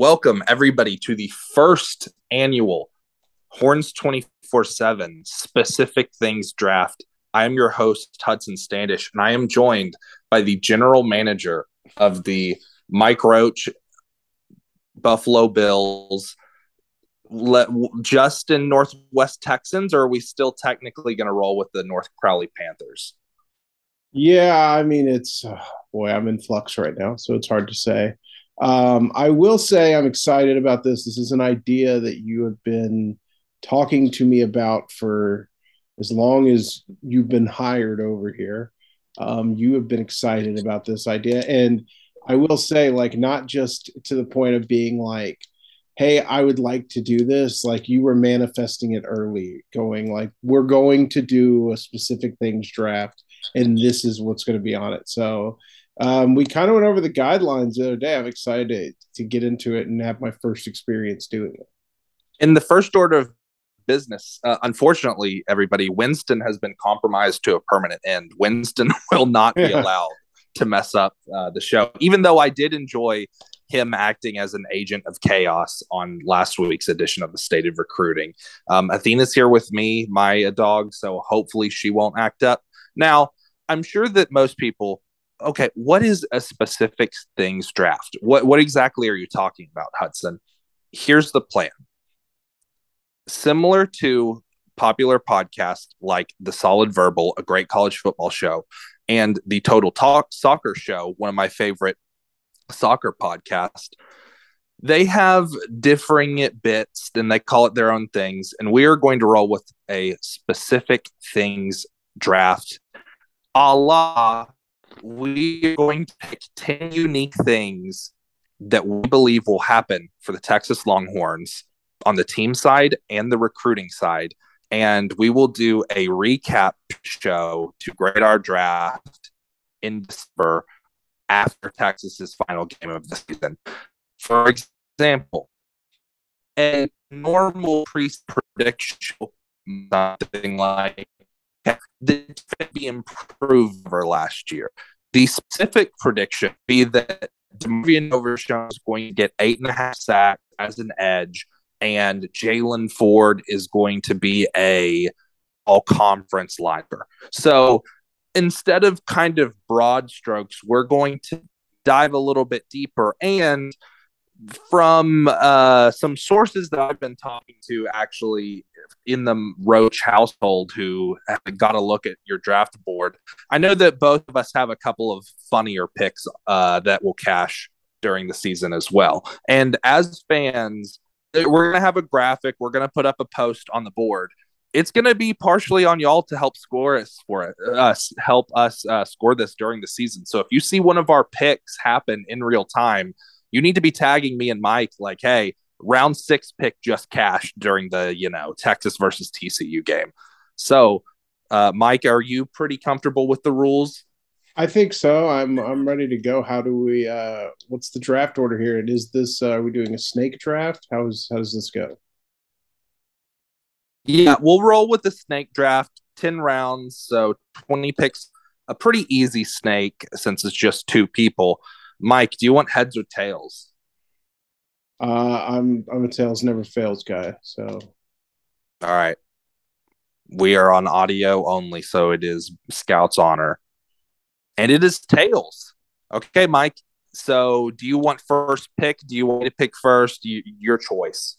Welcome, everybody, to the first annual Horns 24 7 Specific Things Draft. I am your host, Hudson Standish, and I am joined by the general manager of the Mike Roach Buffalo Bills. Let, just in Northwest Texans, or are we still technically going to roll with the North Crowley Panthers? Yeah, I mean, it's uh, boy, I'm in flux right now, so it's hard to say. Um, I will say I'm excited about this. This is an idea that you have been talking to me about for as long as you've been hired over here. Um, you have been excited about this idea. And I will say, like, not just to the point of being like, hey, I would like to do this. Like, you were manifesting it early, going, like, we're going to do a specific things draft, and this is what's going to be on it. So, um, we kind of went over the guidelines the other day. I'm excited to, get into it and have my first experience doing it. In the first order of business, uh, unfortunately, everybody, Winston has been compromised to a permanent end. Winston will not be allowed to mess up uh, the show, even though I did enjoy him acting as an agent of chaos on last week's edition of the State of Recruiting. Um, Athena's here with me, my dog, so hopefully she won't act up. Now, I'm sure that most people okay, what is a specific things draft? What what exactly are you talking about, Hudson? Here's the plan. Similar to popular podcasts like The Solid Verbal, a great college football show, and the Total Talk Soccer Show, one of my favorite soccer podcasts. They have differing bits and they call it their own things. And we are going to roll with a specific things draft a la we are going to pick 10 unique things that we believe will happen for the Texas Longhorns on the team side and the recruiting side. And we will do a recap show to grade our draft in December after Texas's final game of the season. For example, a normal pre prediction, something like this could be improved over last year. The specific prediction be that DeMarvion Overshown is going to get eight and a half sacks as an edge, and Jaylan Ford is going to be a all conference linebacker. So instead of kind of broad strokes, we're going to dive a little bit deeper and from uh, some sources that I've been talking to actually in the Roach household who got a look at your draft board, I know that both of us have a couple of funnier picks uh, that will cash during the season as well. And as fans, eh, we're going to have a graphic, we're going to put up a post on the board. It's going to be partially on y'all to help score us for it, us help us uh, score this during the season. So if you see one of our picks happen in real time, you need to be tagging me and Mike like, hey, round six pick just cashed during the, you know, Texas versus TCU game. So, uh, Mike, are you pretty comfortable with the rules? I think so. I'm I'm ready to go. How do we uh what's the draft order here? And is this uh, are we doing a snake draft? How's how does this go? Yeah, we'll roll with the snake draft, 10 rounds, so 20 picks. A pretty easy snake since it's just two people. Mike, do you want heads or tails? Uh, I'm I'm a tails never fails guy. So, all right, we are on audio only, so it is Scout's honor, and it is tails. Okay, Mike, So, do you want first pick? Do you want me to pick first? You, your choice.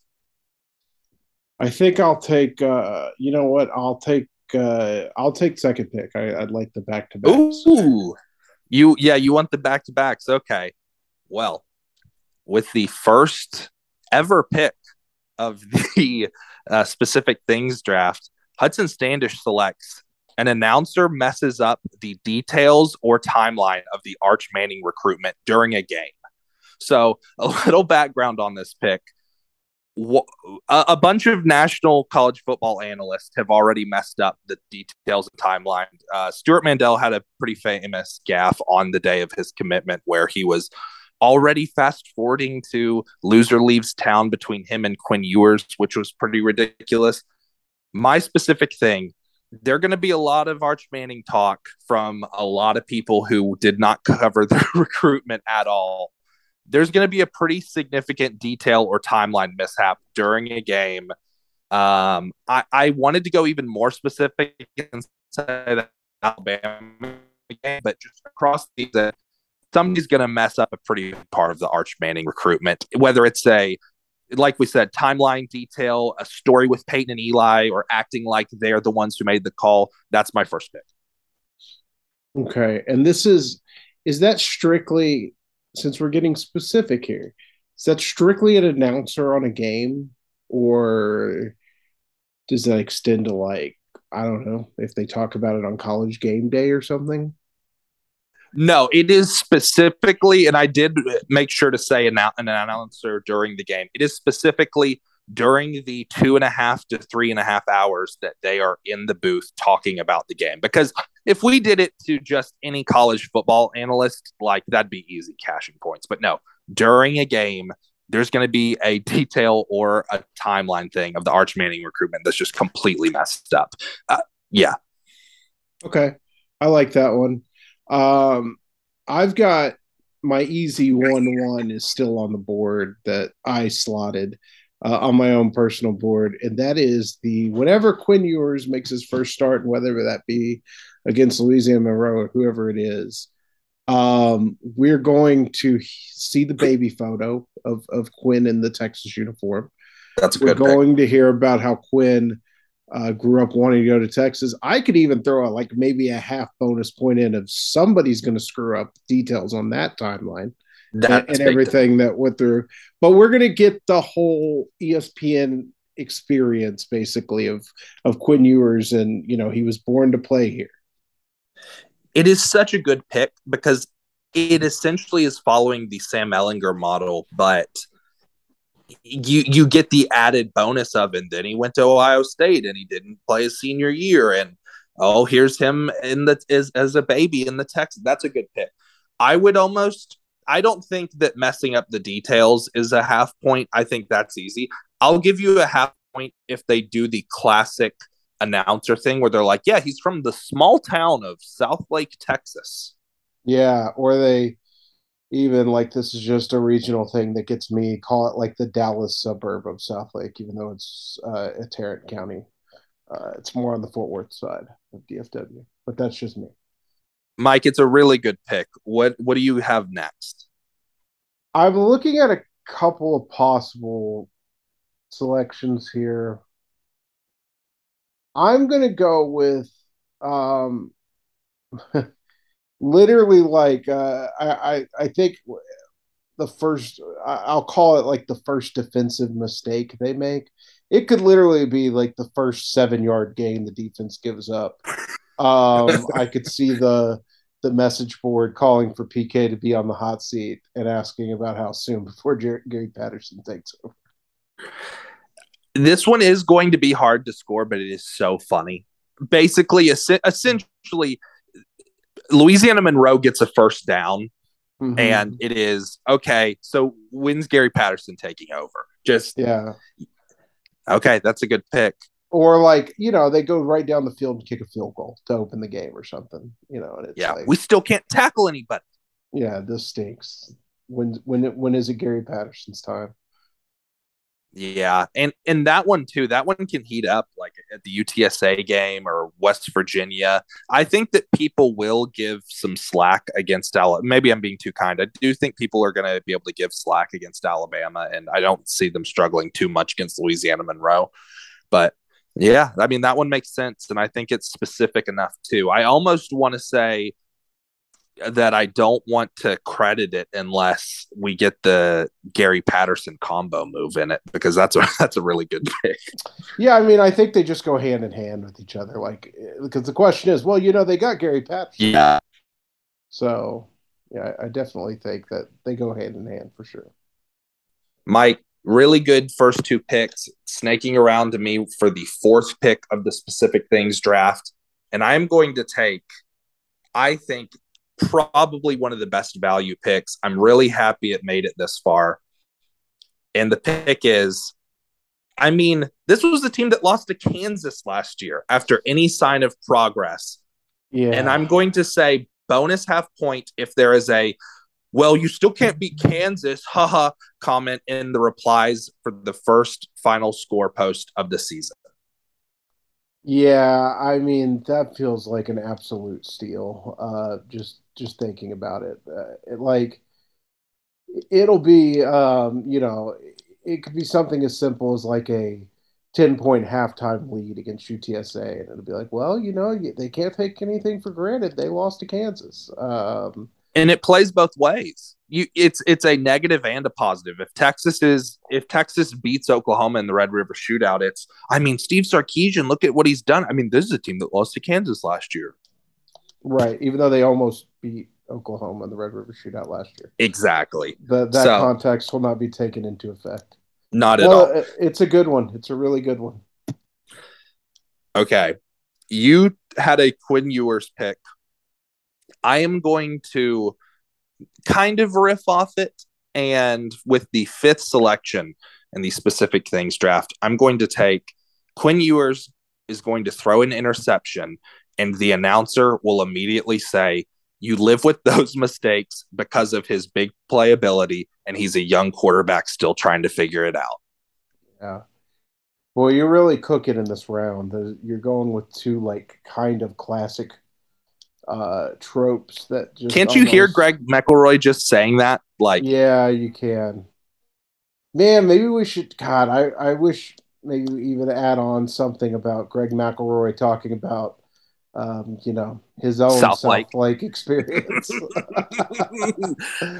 I think I'll take. Uh, you know what? I'll take. Uh, I'll take second pick. I, would like the back to back. Ooh, you yeah, you want the back to backs? Okay. Well, with the first ever pick of the uh, specific things draft, Hudson Standish selects an announcer messes up the details or timeline of the Arch Manning recruitment during a game. So, a little background on this pick. A bunch of national college football analysts have already messed up the details and timeline. Uh, Stewart Mandel had a pretty famous gaffe on the day of his commitment where he was already fast forwarding to loser leaves town between him and Quinn Ewers, which was pretty ridiculous. My specific thing there going to be a lot of Arch Manning talk from a lot of people who did not cover the recruitment at all. There's going to be a pretty significant detail or timeline mishap during a game. Um, I, I wanted to go even more specific and say that Alabama game, but just across the somebody's going to mess up a pretty part of the Arch Manning recruitment, whether it's a like we said, timeline detail, a story with Peyton and Eli, or acting like they're the ones who made the call. That's my first pick. Okay, and this is is that strictly since we're getting specific here? Is that strictly an announcer on a game, or does that extend to like I don't know if they talk about it on college game day or something? No, it is specifically, and I did make sure to say an, an announcer during the game. It is specifically during the two and a half to three and a half hours that they are in the booth talking about the game. Because if we did it to just any college football analyst, like that'd be easy cashing points. But no, during a game, there's going to be a detail or a timeline thing of the Arch Manning recruitment that's just completely messed up. Uh, yeah. Okay. I like that one. Um, I've got my easy one one is still on the board that I slotted uh, on my own personal board, and that is the whenever Quinn Ewers makes his first start, and whether that be against Louisiana Monroe or whoever it is, um, we're going to see the baby photo of of Quinn in the Texas uniform. That's we're good going pick. to hear about how Quinn uh, grew up wanting to go to Texas. I could even throw a, like maybe a half bonus point in if somebody's going to screw up details on that timeline and, and everything that went through. But we're going to get the whole ESPN experience basically of of Quinn Ewers, and you know he was born to play here. It is such a good pick because it essentially is following the Sam Ehlinger model, but you you get the added bonus of and then he went to Ohio State and he didn't play his senior year and oh here's him in the as, as a baby in the text that's a good pick I would almost I don't think that messing up the details is a half point I think that's easy I'll give you a half point if they do the classic announcer thing where they're like yeah he's from the small town of Southlake Texas yeah or they even like this is just a regional thing that gets me call it like the Dallas suburb of Southlake, even though it's uh, a Tarrant County. Uh, it's more on the Fort Worth side of DFW, but that's just me. Mike, it's a really good pick. What what do you have next? I'm looking at a couple of possible selections here. I'm gonna go with um literally like uh, I, I I think the first I'll call it like the first defensive mistake they make. It could literally be like the first seven yard gain the defense gives up. Um, I could see the the message board calling for PK to be on the hot seat and asking about how soon before Jer- Gary Patterson takes over. This one is going to be hard to score, but it is so funny. Basically, essentially, Louisiana Monroe gets a first down, mm-hmm. and it is okay. So when's Gary Patterson taking over? Just yeah. Okay, that's a good pick. Or like you know they go right down the field and kick a field goal to open the game or something. You know, and yeah, like, we still can't tackle anybody. Yeah, this stinks. When when when is it Gary Patterson's time? Yeah, and and that one too. That one can heat up like at the UTSA game or West Virginia. I think that people will give some slack against Alabama. Maybe I'm being too kind. I do think people are going to be able to give slack against Alabama, and I don't see them struggling too much against Louisiana Monroe. But yeah, I mean that one makes sense, and I think it's specific enough too. I almost want to say that I don't want to credit it unless we get the Gary Patterson combo move in it because that's a that's a really good pick. Yeah, I mean, I think they just go hand in hand with each other. Like, because the question is, well, you know, they got Gary Patterson. Yeah. So, yeah, I definitely think that they go hand in hand for sure. Mike, really good first two picks, snaking around to me for the fourth pick of the specific things draft, and I'm going to take. I think probably one of the best value picks. I'm really happy it made it this far. And the pick is, I mean, this was the team that lost to Kansas last year after any sign of progress. Yeah. And I'm going to say bonus half point if there is a, well, you still can't beat Kansas, haha, comment in the replies for the first final score post of the season. Yeah, I mean that feels like an absolute steal. Uh, just just thinking about it, uh, it like it'll be, um, you know, it could be something as simple as like a ten point halftime lead against UTSA, and it'll be like, well, you know, they can't take anything for granted. They lost to Kansas. Um, and it plays both ways. You, it's it's a negative and a positive. If Texas is if Texas beats Oklahoma in the Red River Shootout, it's I mean Steve Sarkisian. Look at what he's done. I mean this is a team that lost to Kansas last year. Right, even though they almost beat Oklahoma in the Red River Shootout last year. Exactly. The, that So- context will not be taken into effect. Not at Well, all. it's a good one. It's a really good one. Okay. You had a Quinn Ewers pick. I am going to kind of riff off it. And with the fifth selection in the specific things draft, I'm going to take Quinn Ewers is going to throw an interception, and the announcer will immediately say, You live with those mistakes because of his big playability, and he's a young quarterback still trying to figure it out. Yeah. Well, you're really cooking in this round. You're going with two like kind of classic uh tropes that just Can't you hear Greg McElroy just saying that? Like, Yeah, you can. Man, maybe we should God, I I wish maybe even add on something about Greg McElroy talking about um, you know, his own South South Lake. Lake, experience.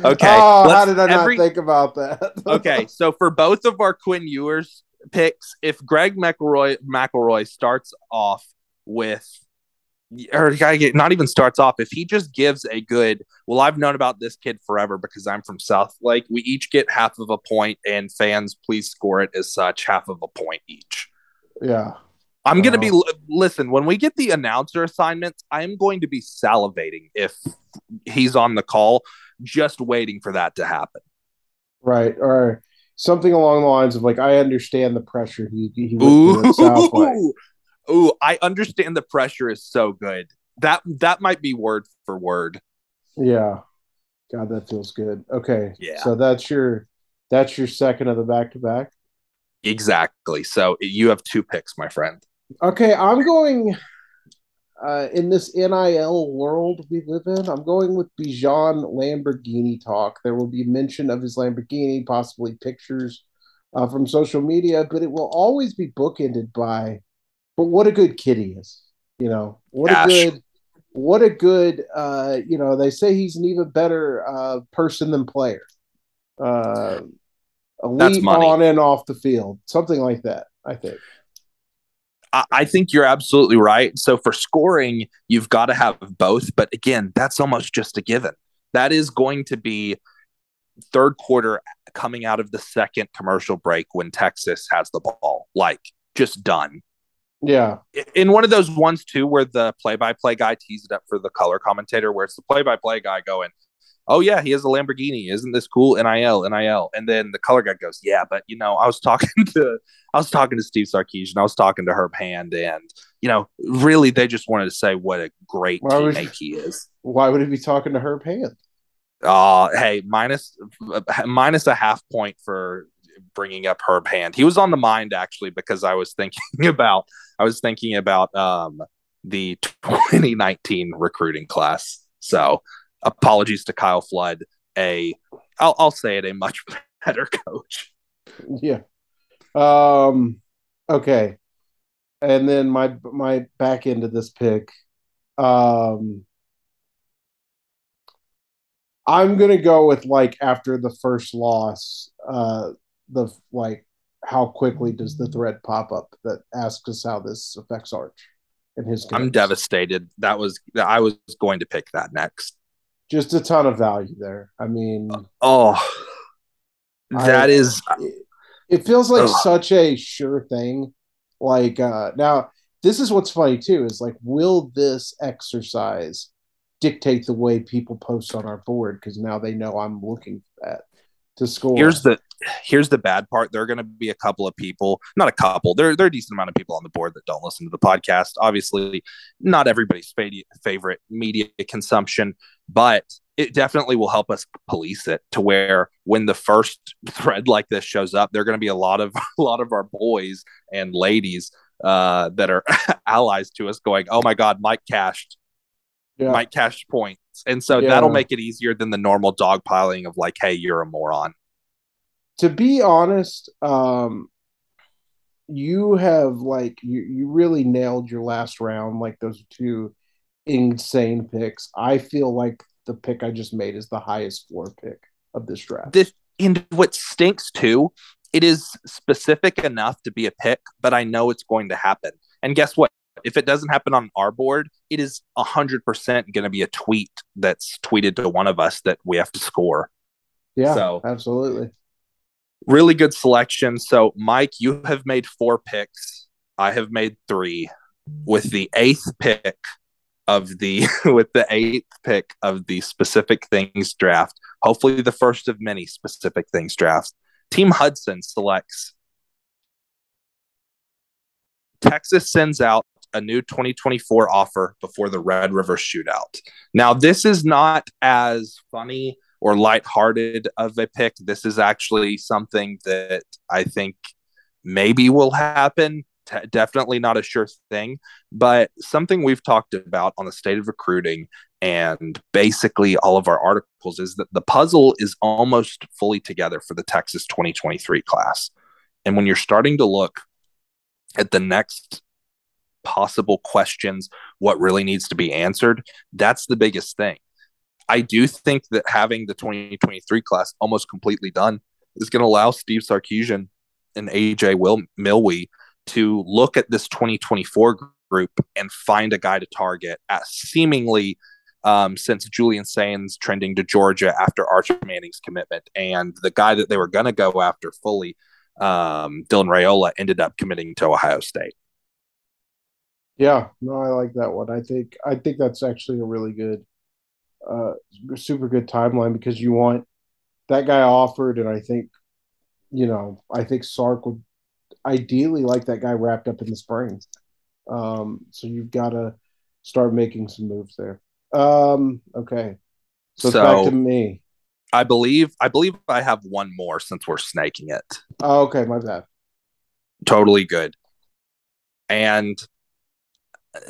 Okay, Oh, how did I not think about that? okay, so for both of our Quinn Ewers picks, if Greg McElroy McElroy starts off with or gotta get not even starts off, if he just gives a good well, I've known about this kid forever because I'm from Southlake. We each get half of a point, and fans please score it as such, half of a point each. yeah. I'm to be listen when we get the announcer assignments. I'm going to be salivating if he's on the call, just waiting for that to happen. Right. Or something along the lines of like, I understand the pressure he, he went through at South Lake. Ooh, I understand the pressure is so good. That that might be word for word. Yeah. God, that feels good. Okay. Yeah. So that's your that's your second of the back to back. Exactly. So you have two picks, my friend. Okay, I'm going uh, in this NIL world we live in. I'm going with Bijan Lamborghini talk. There will be mention of his Lamborghini, possibly pictures uh, from social media, but it will always be bookended by, "But what a good kid he is!" You know, what Ash. a good, what a good. Uh, you know, they say he's an even better uh, person than player. Uh, elite on and off the field, something like that. I think. I, I think you're absolutely right. So for scoring, you've got to have both. But again, that's almost just a given. That is going to be third quarter coming out of the second commercial break when Texas has the ball. Like just done. Yeah. in one of those ones too where the play-by-play guy tees it up for the color commentator where it's the play-by-play guy going oh yeah he has a lamborghini. Isn't this cool? Nil nil and then the color guy goes yeah but you know i was talking to i was talking to steve sarkisian. I was talking to herb hand and you know really they just wanted to say what a great Why teammate he is. Why would he be talking to Herb Hand? uh hey minus minus a half point for bringing up Herb Hand. He was on the mind actually because I was thinking about I was thinking about um, the 2019 recruiting class. So apologies to Kyle Flood. A I'll, I'll say it a much better coach. Yeah. Um. Okay. And then my my back end of this pick. Um. I'm gonna go with like after the first loss, uh, the like how quickly does the thread pop up that asks us how this affects Arch and his. I'm devastated. That was I was going to pick that next. Just a ton of value there. I mean, Oh, that I- is it, feels like Ugh. such a sure thing. Like uh now, this is what's funny too is like, will this exercise dictate the way people post on our board? Because now they know I'm looking for that to score. here's the here's the bad part. There are going to be a couple of people, not a couple. There there are a decent amount of people on the board that don't listen to the podcast. Obviously, not everybody's fa- favorite media consumption, but it definitely will help us police it to where when the first thread like this shows up, there are going to be a lot of a lot of our boys and ladies uh, that are allies to us going, "Oh my God, Mike cashed yeah. Mike cashed points," and so Yeah. that'll make it easier than the normal dogpiling of like, "Hey, you're a moron." To be honest, um, you have like you you really nailed your last round. Like those two insane picks. I feel like the pick I just made is the highest floor pick of this draft. this and what stinks too it is specific enough to be a pick but i know it's going to happen and guess what if it doesn't happen on our board it is 100% going to be a tweet that's tweeted to one of us that we have to score yeah, so- absolutely. Really good selection. So mike you have made four picks. I have made three. With the eighth pick of the with the eighth pick of the specific things draft hopefully the first of many specific things drafts team hudson selects texas sends out a new 2024 offer before the red river shootout. Now this is not as funny or lighthearted of a pick. This is actually something that I think maybe will happen. T- definitely not a sure thing, but something we've talked about on the state of recruiting and basically all of our articles is that the puzzle is almost fully together for the Texas 2023 class. And when you're starting to look at the next possible questions, what really needs to be answered, that's the biggest thing. I do think that having the 2023 class almost completely done is going to allow Steve Sarkisian and AJ Will Milwee to look at this 2024 group and find a guy to target at seemingly um, since Julian Sayin trending to Georgia after Archer Manning's commitment, and the guy that they were going to go after fully, um, Dylan Raiola, ended up committing to Ohio State. Yeah, no, I like that one. I think I think that's actually a really good, uh, super good timeline because you want that guy offered, and I think, you know, I think Sark would ideally like that guy wrapped up in the spring. Um, so you've got to start making some moves there. Um, okay, so, it's back to me. I believe I believe I have one more since we're snaking it. Oh, okay, my bad. totally good. And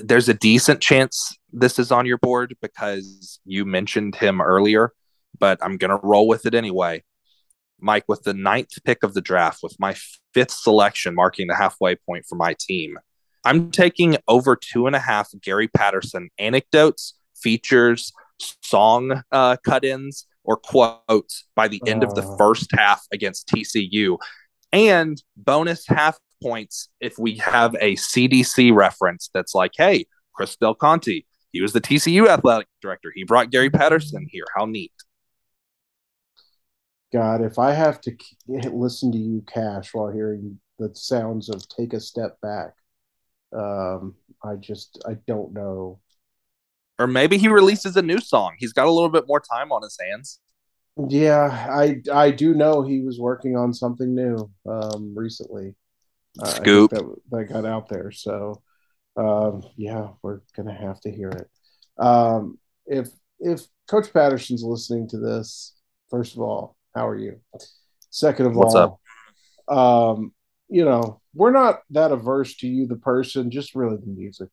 there's a decent chance this is on your board because you mentioned him earlier, but I'm going to roll with it anyway. Mike, with the ninth pick of the draft, with my fifth selection marking the halfway point for my team, I'm taking over two and a half Gary Patterson anecdotes, features, song uh, cut ins, or quotes by the end of the Oh. first half against TCU and bonus half points if we have a CDC reference that's like, hey, Chris Del Conte, he was the TCU athletic director. He brought Gary Patterson here. How neat. God, if I have to listen to you cash while hearing the sounds of "Take a Step Back," um, I just I don't know. Or maybe he releases a new song. He's got a little bit more time on his hands. Yeah, I I do know he was working on something new um, recently. Uh, Scoop. that that got out there. So um, yeah, we're gonna have to hear it. Um, if if Coach Patterson's listening to this, first of all, how are you? Second of What's all, Um, you know, we're not that averse to you, the person, just really the music.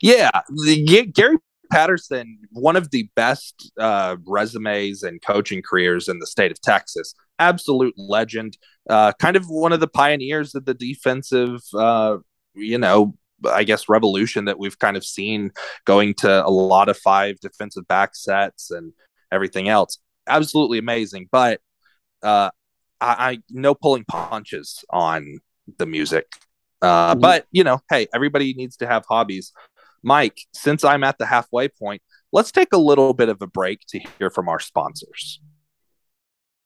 Yeah, the, Gary Patterson, one of the best uh, resumes and coaching careers in the state of Texas. Absolute legend. Uh, kind of one of the pioneers of the defensive, uh, you know, I guess revolution that we've kind of seen going to a lot of five defensive back sets and everything else. Absolutely amazing. But uh, I, I no pulling punches on the music. Uh, mm-hmm. But you know, hey, everybody needs to have hobbies. Mike, since I'm at the halfway point, let's take a little bit of a break to hear from our sponsors.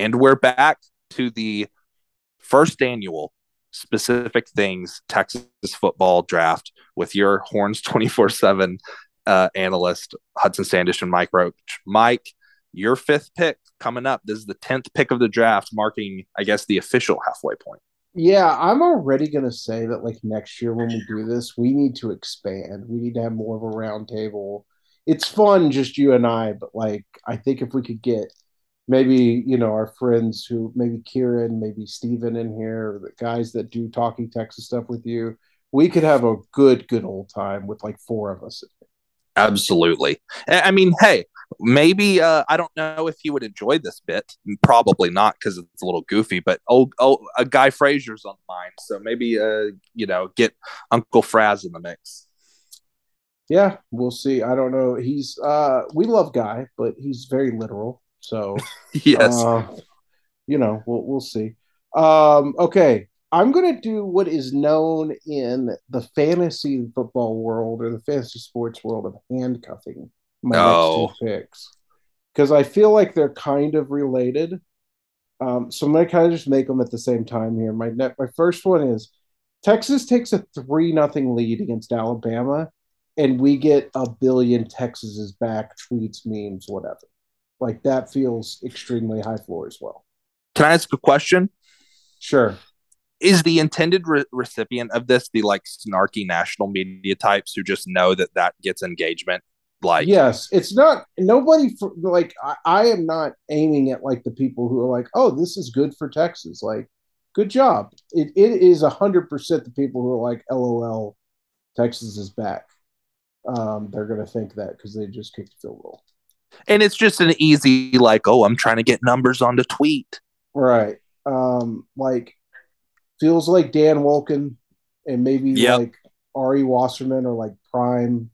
And we're back to the first annual specific things Texas football draft with your Horns 24 uh, 7 analyst, Hudson Standish and Mike Roach. Mike, your fifth pick coming up. This is the 10th pick of the draft, marking, I guess, the official halfway point. Yeah, I'm already going to say that like next year when we do this, we need to expand. We need to have more of a round table. It's fun, just you and I, but like I think if we could get maybe you know our friends who maybe Kieran, maybe Steven in here, the guys that do talking Texas stuff with you. We could have a good, good old time with like four of us. Absolutely. I mean, hey, maybe uh, I don't know if you would enjoy this bit. Probably not because it's a little goofy. But oh, oh, a guy Frazier's on mine, so maybe uh, you know, get Uncle Fraz in the mix. Yeah, we'll see. I don't know. He's uh, we love Guy, but he's very literal. So yes, uh, you know, we'll we'll see. Um, okay, I'm gonna do what is known in the fantasy football world or the fantasy sports world of handcuffing my oh. next two picks because I feel like they're kind of related. Um, so I'm gonna kind of just make them at the same time here. My net, my first one is Texas takes a three nothing lead against Alabama, and we get a billion Texas is back tweets, memes, whatever. Like that feels extremely high floor as well. Can I ask a question? Sure. Is the intended re- recipient of this the like snarky national media types who just know that that gets engagement? Like, yes, it's not nobody for, like I, I am not aiming at like the people who are like, oh, this is good for Texas. Like, good job. It it is a hundred percent the people who are like, lol, Texas is back. Um, they're gonna think that because they just kicked a field goal and it's just an easy like oh i'm trying to get numbers on the tweet. Right. Um like feels like dan wolken and maybe yep. like ari wasserman are like prime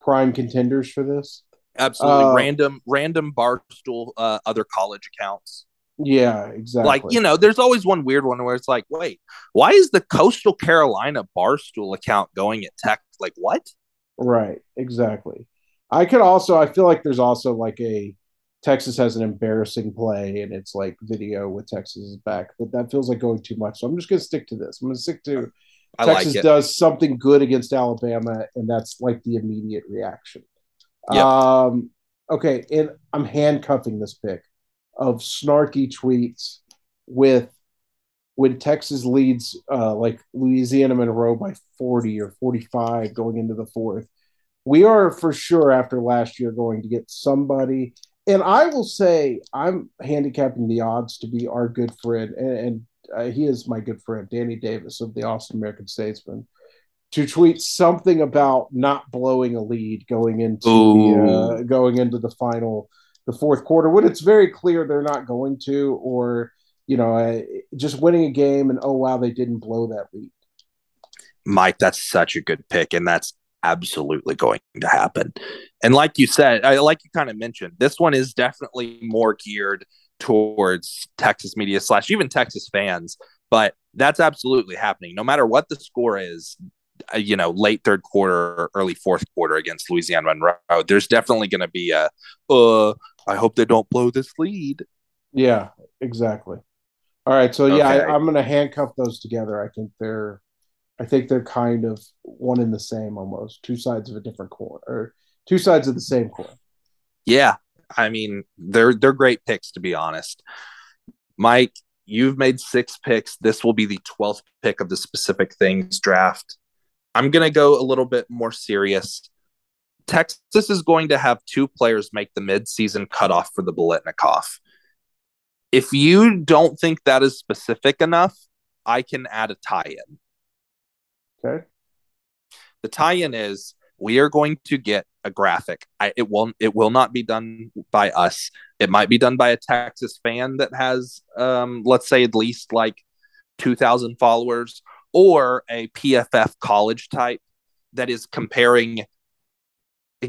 prime contenders for this. Absolutely. Uh, random random barstool uh, other college accounts. Yeah exactly. like you know there's always one weird one where it's like wait why is the coastal carolina barstool account going at tech? Like what? Right. Exactly I could also I feel like there's also like a Texas has an embarrassing play and it's like video with Texas is back, but that feels like going too much. So I'm just gonna stick to this. I'm gonna stick to I Texas like does something good against Alabama, and that's like the immediate reaction. Yep. Um, okay, and I'm handcuffing this pick of snarky tweets with when Texas leads uh, like Louisiana Monroe by 40 or 45 going into the fourth we are for sure after last year going to get somebody. And I will say I'm handicapping the odds to be our good friend, and, and uh, he is my good friend, Danny Davis of the Austin American Statesman, to tweet something about not blowing a lead going into the, uh, going into the final, the fourth quarter when it's very clear they're not going to, or you know, I, just winning a game and oh wow, they didn't blow that lead. Mike, that's such a good pick, and that's absolutely going to happen. And like you said, I like you kind of mentioned, this one is definitely more geared towards Texas media slash even Texas fans, but that's absolutely happening. No matter what the score is, uh, you know, late third quarter early fourth quarter against Louisiana Monroe, there's definitely going to be a, uh, I hope they don't blow this lead. Yeah, exactly. All right, so yeah, okay. I, I'm going to handcuff those together. I think they're I think they're kind of one in the same almost, two sides of a different coin or two sides of the same coin. Yeah. I mean, they're they're great picks to be honest. Mike, you've made six picks. This will be the 12th pick of the specific things draft. I'm going to go a little bit more serious. Texas is going to have two players make the midseason cutoff for the Biletnikoff. If you don't think that is specific enough, I can add a tie in. Okay. The tie-in is we are going to get a graphic. I, it won't. It will not be done by us. It might be done by a Texas fan that has, um, let's say, at least like two thousand followers, or a PFF college type that is comparing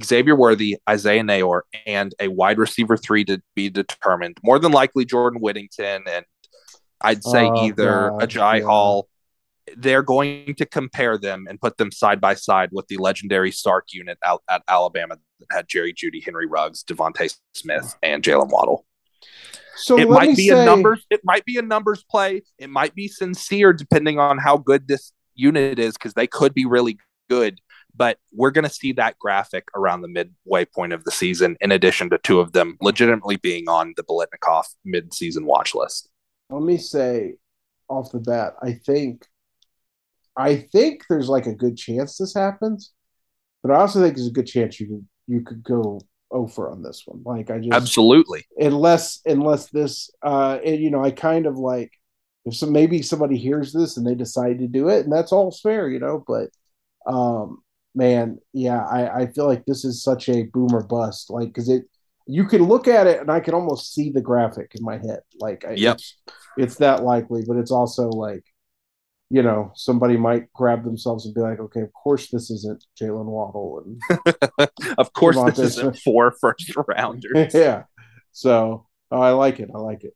Xavier Worthy, Isaiah Neyor, and a wide receiver three to be determined. More than likely, Jordan Whittington, and I'd say oh, either God, Agiye yeah. Hall they're going to compare them and put them side by side with the legendary Sark unit out at Alabama that had Jerry Jeudy, Henry Ruggs, DeVonta Smith, and Jaylen Waddle. So it might be say... a numbers. It might be a numbers play. It might be sincere, depending on how good this unit is, because they could be really good. But we're going to see that graphic around the midway point of the season, in addition to two of them legitimately being on the Biletnikoff mid-season watch list. Let me say off the bat, I think I think there's like a good chance this happens, but I also think there's a good chance you could you could go over on this one. Like I just absolutely unless unless this uh and you know I kind of like if some maybe somebody hears this and they decide to do it and that's all fair, you know, but um man, yeah, I, I feel like this is such a boomer bust. Like because it you can look at it and I can almost see the graphic in my head. Like I, yep. it's, it's that likely, but it's also like you know, somebody might grab themselves and be like, okay, of course this isn't Jaylen Waddle. And of course this isn't four first rounders. yeah. So oh, I like it. I like it.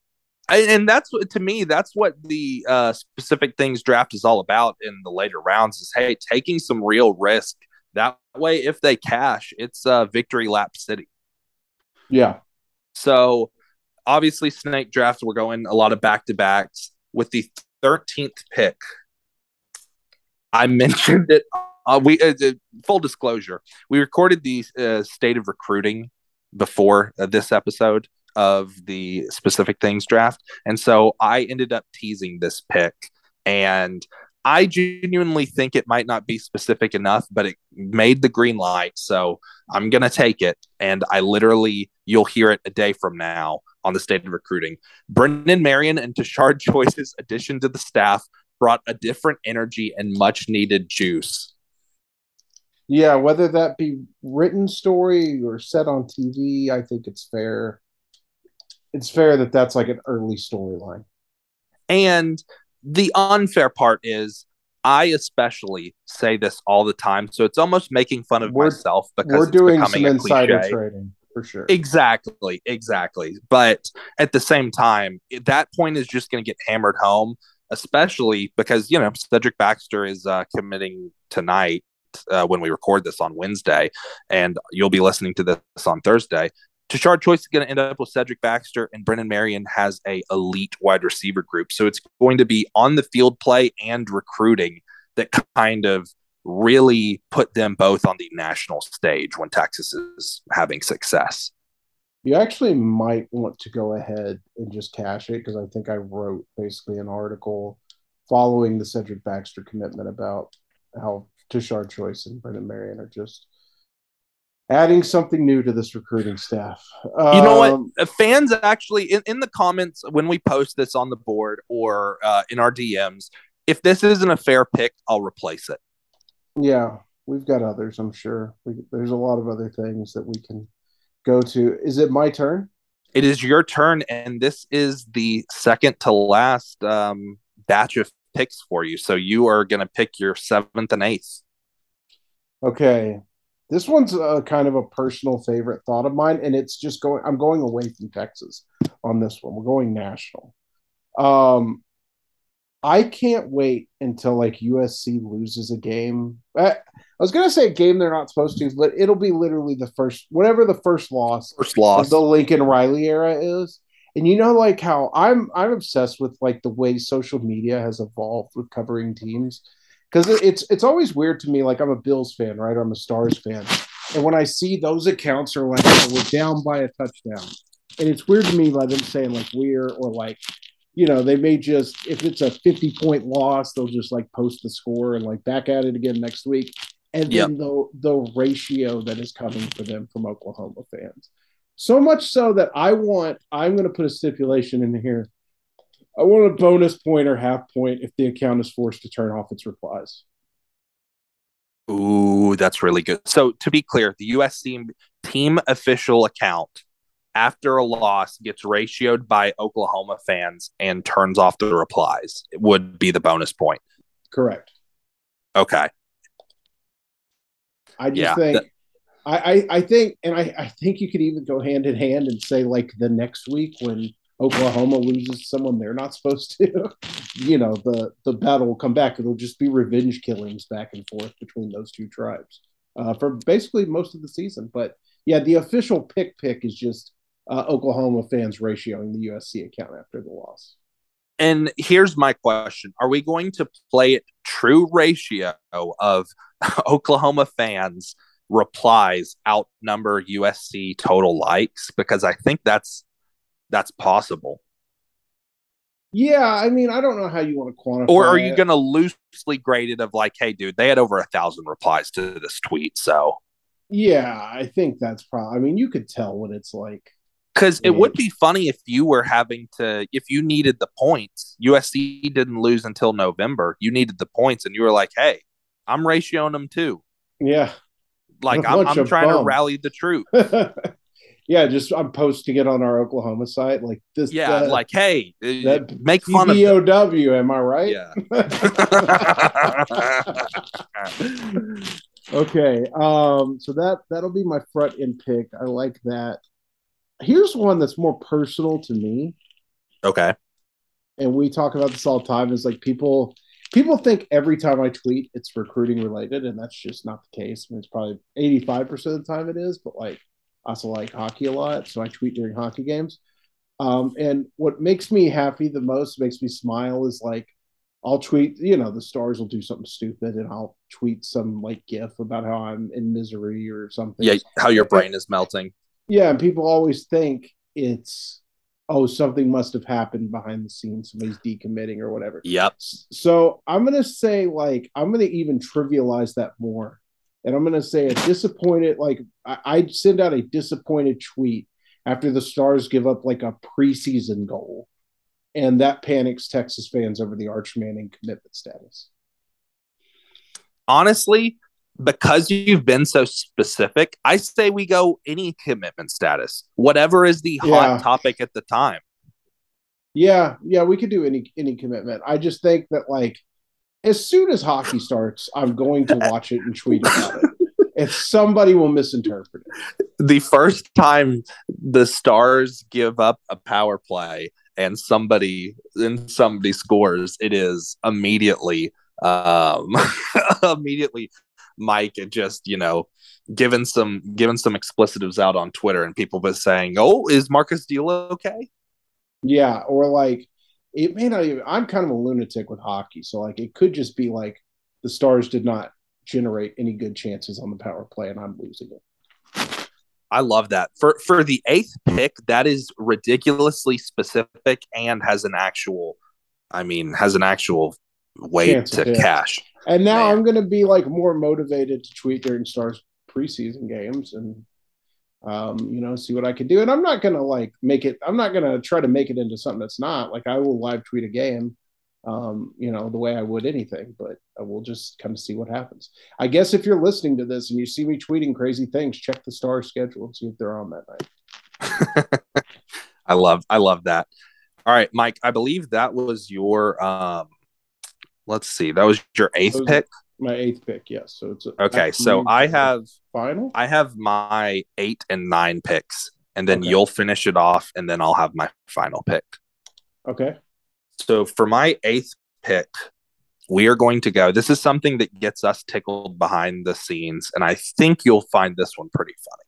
And that's what, to me, that's what the uh, specific things draft is all about in the later rounds is, hey, taking some real risk. That way, if they cash, it's uh, victory lap city. Yeah. So obviously, snake drafts, we're going a lot of back to backs. With the 13th pick, I mentioned it. Uh, we uh, uh, full disclosure, we recorded the uh, state of recruiting before uh, this episode of the specific things draft, and so I ended up teasing this pick, and I genuinely think it might not be specific enough, but it made the green light, so I'm gonna take it, and I literally you'll hear it a day from now on the state of recruiting. Brennan Marion and Tashard Choice's addition to the staff brought a different energy and much needed juice. Yeah, whether that be written story or set on TV, I think it's fair. It's fair that that's like an early storyline. And the unfair part is I especially say this all the time, so it's almost making fun of we're, myself because we're doing some insider cliche. trading for sure. Exactly, exactly. But at the same time, that point is just going to get hammered home especially because you know Cedric Baxter is uh, committing tonight uh, when we record this on Wednesday, and you'll be listening to this on Thursday. Tashard Choice is going to end up with Cedric Baxter, and Brennan Marion has a elite wide receiver group. So it's going to be on the field play and recruiting that kind of really put them both on the national stage when Texas is having success you actually might want to go ahead and just cash it because I think I wrote basically an article following the Cedric Baxter commitment about how Tashard Choice and Brennan Marion are just adding something new to this recruiting staff. Um, you know what? Um, uh, fans actually in, in the comments when we post this on the board or uh, in our DMs, if this isn't a fair pick, I'll replace it. Yeah, we've got others. I'm sure we, there's a lot of other things that we can go to. Is it my turn? It is your turn, and this is the second to last um, batch of picks for you. So you are going to pick your seventh and eighth. Okay. This one's a kind of a personal favorite thought of mine, and it's just going. I'm going away from Texas on this one. We're going national. Um, I can't wait until like USC loses a game. I, I was gonna say a game they're not supposed to, but it'll be literally the first, whatever the first loss, first loss of the Lincoln Riley era is. And you know, like how I'm, I'm obsessed with like the way social media has evolved with covering teams because it's it's always weird to me. Like I'm a Bills fan, right? Or I'm a Stars fan, and when I see those accounts are like, oh, "We're down by a touchdown," and it's weird to me by them saying like "we're" or like, you know, they may just if it's a 50 point loss, they'll just like post the score and like back at it again next week, and Yep. then the the ratio that is coming for them from Oklahoma fans. So much so that I want, I'm going to put a stipulation in here. I want a bonus point or half point if the account is forced to turn off its replies. Ooh, that's really good. So to be clear, the USC team official account after a loss gets ratioed by Oklahoma fans and turns off the replies. It would be the bonus point. Correct. Okay. I just Yeah, think that- I, I I think and I, I think you could even go hand in hand and say like the next week when Oklahoma loses someone they're not supposed to, you know, the the battle will come back. It'll just be revenge killings back and forth between those two tribes uh, for basically most of the season. But yeah, the official pick pick is just uh, Oklahoma fans ratioing the USC account after the loss. And here's my question Are we going to play it true ratio of Oklahoma fans replies outnumber USC total likes? Because I think that's that's possible. Yeah, I mean, I don't know how you want to quantify. Or are you going to loosely grade it of like, hey, dude, they had over a thousand replies to this tweet. So, Yeah, I think that's probably. I mean, you could tell when it's like. Because it would be funny if you were having to, if you needed the points, USC didn't lose until November. You needed the points, and you were like, hey, I'm ratioing them too. Yeah. Like, I'm, I'm trying to rally the truth. yeah, just I'm posting it on our Oklahoma site like this. Yeah, uh, like, hey, uh, that make fun of them. Am I right? Yeah. okay. Um, so that that'll be my front end pick. I like that. Here's one that's more personal to me, okay. and we talk about this all the time. Is like people people think every time I tweet it's recruiting related, and that's just not the case. I mean, it's probably 85% of the time it is, but like I also like hockey a lot, so I tweet during hockey games. Um, and what makes me happy the most, makes me smile, is like I'll tweet, you know, the stars will do something stupid, and I'll tweet some like GIF about how I'm in misery or something. Yeah, how your brain is melting. Yeah, and people always think it's oh something must have happened behind the scenes, somebody's decommitting or whatever. Yep. So I'm gonna say like I'm gonna even trivialize that more, and I'm gonna say a disappointed like I, I send out a disappointed tweet after the Stars give up like a preseason goal, and that panics Texas fans over the Arch Manning commitment status. honestly, because you've been so specific, I say we go any commitment status, whatever is the hot Yeah. topic at the time. Yeah, yeah, we could do any any commitment. I just think that like as soon as hockey starts, I'm going to watch it and tweet about it. If somebody will misinterpret it. The first time the Stars give up a power play and somebody and somebody scores, it is immediately um immediately Mike had just, you know, given some given some explicitives out on Twitter and people was saying, Oh, is Marcus Deal okay? Yeah, or like it may not even. I'm kind of a lunatic with hockey, so like it could just be like the Stars did not generate any good chances on the power play, and I'm losing it. I love that. For for the eighth pick, that is ridiculously specific and has an actual I mean, has an actual way Chance to cash. And now Man. I'm going to be like more motivated to tweet during Stars preseason games and um, you know see what I can do. And I'm not going to like make it. I'm not going to try to make it into something that's not. Like I will live tweet a game. Um, you know, the way I would anything, but I will just kind of see what happens. I guess if you're listening to this and you see me tweeting crazy things, check the star schedule and see if they're on that night. I love I love that. All right, Mike, I believe that was your um let's see, that was your eighth was pick. My eighth pick, yes. So it's a, Okay, so I have final. I have my eight and nine picks, and then Okay. you'll finish it off, and then I'll have my final pick. Okay. So for my eighth pick, we are going to go. This is something that gets us tickled behind the scenes, and I think you'll find this one pretty funny.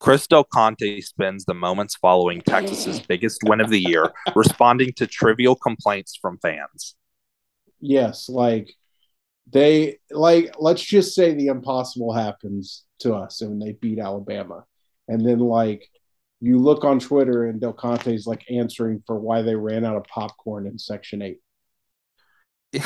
Chris Del Conte spends the moments following Texas's biggest win of the year responding to trivial complaints from fans. Yes, like they like let's just say the impossible happens to us and they beat Alabama. And then like you look on Twitter and Del Conte's like answering for why they ran out of popcorn in section eight.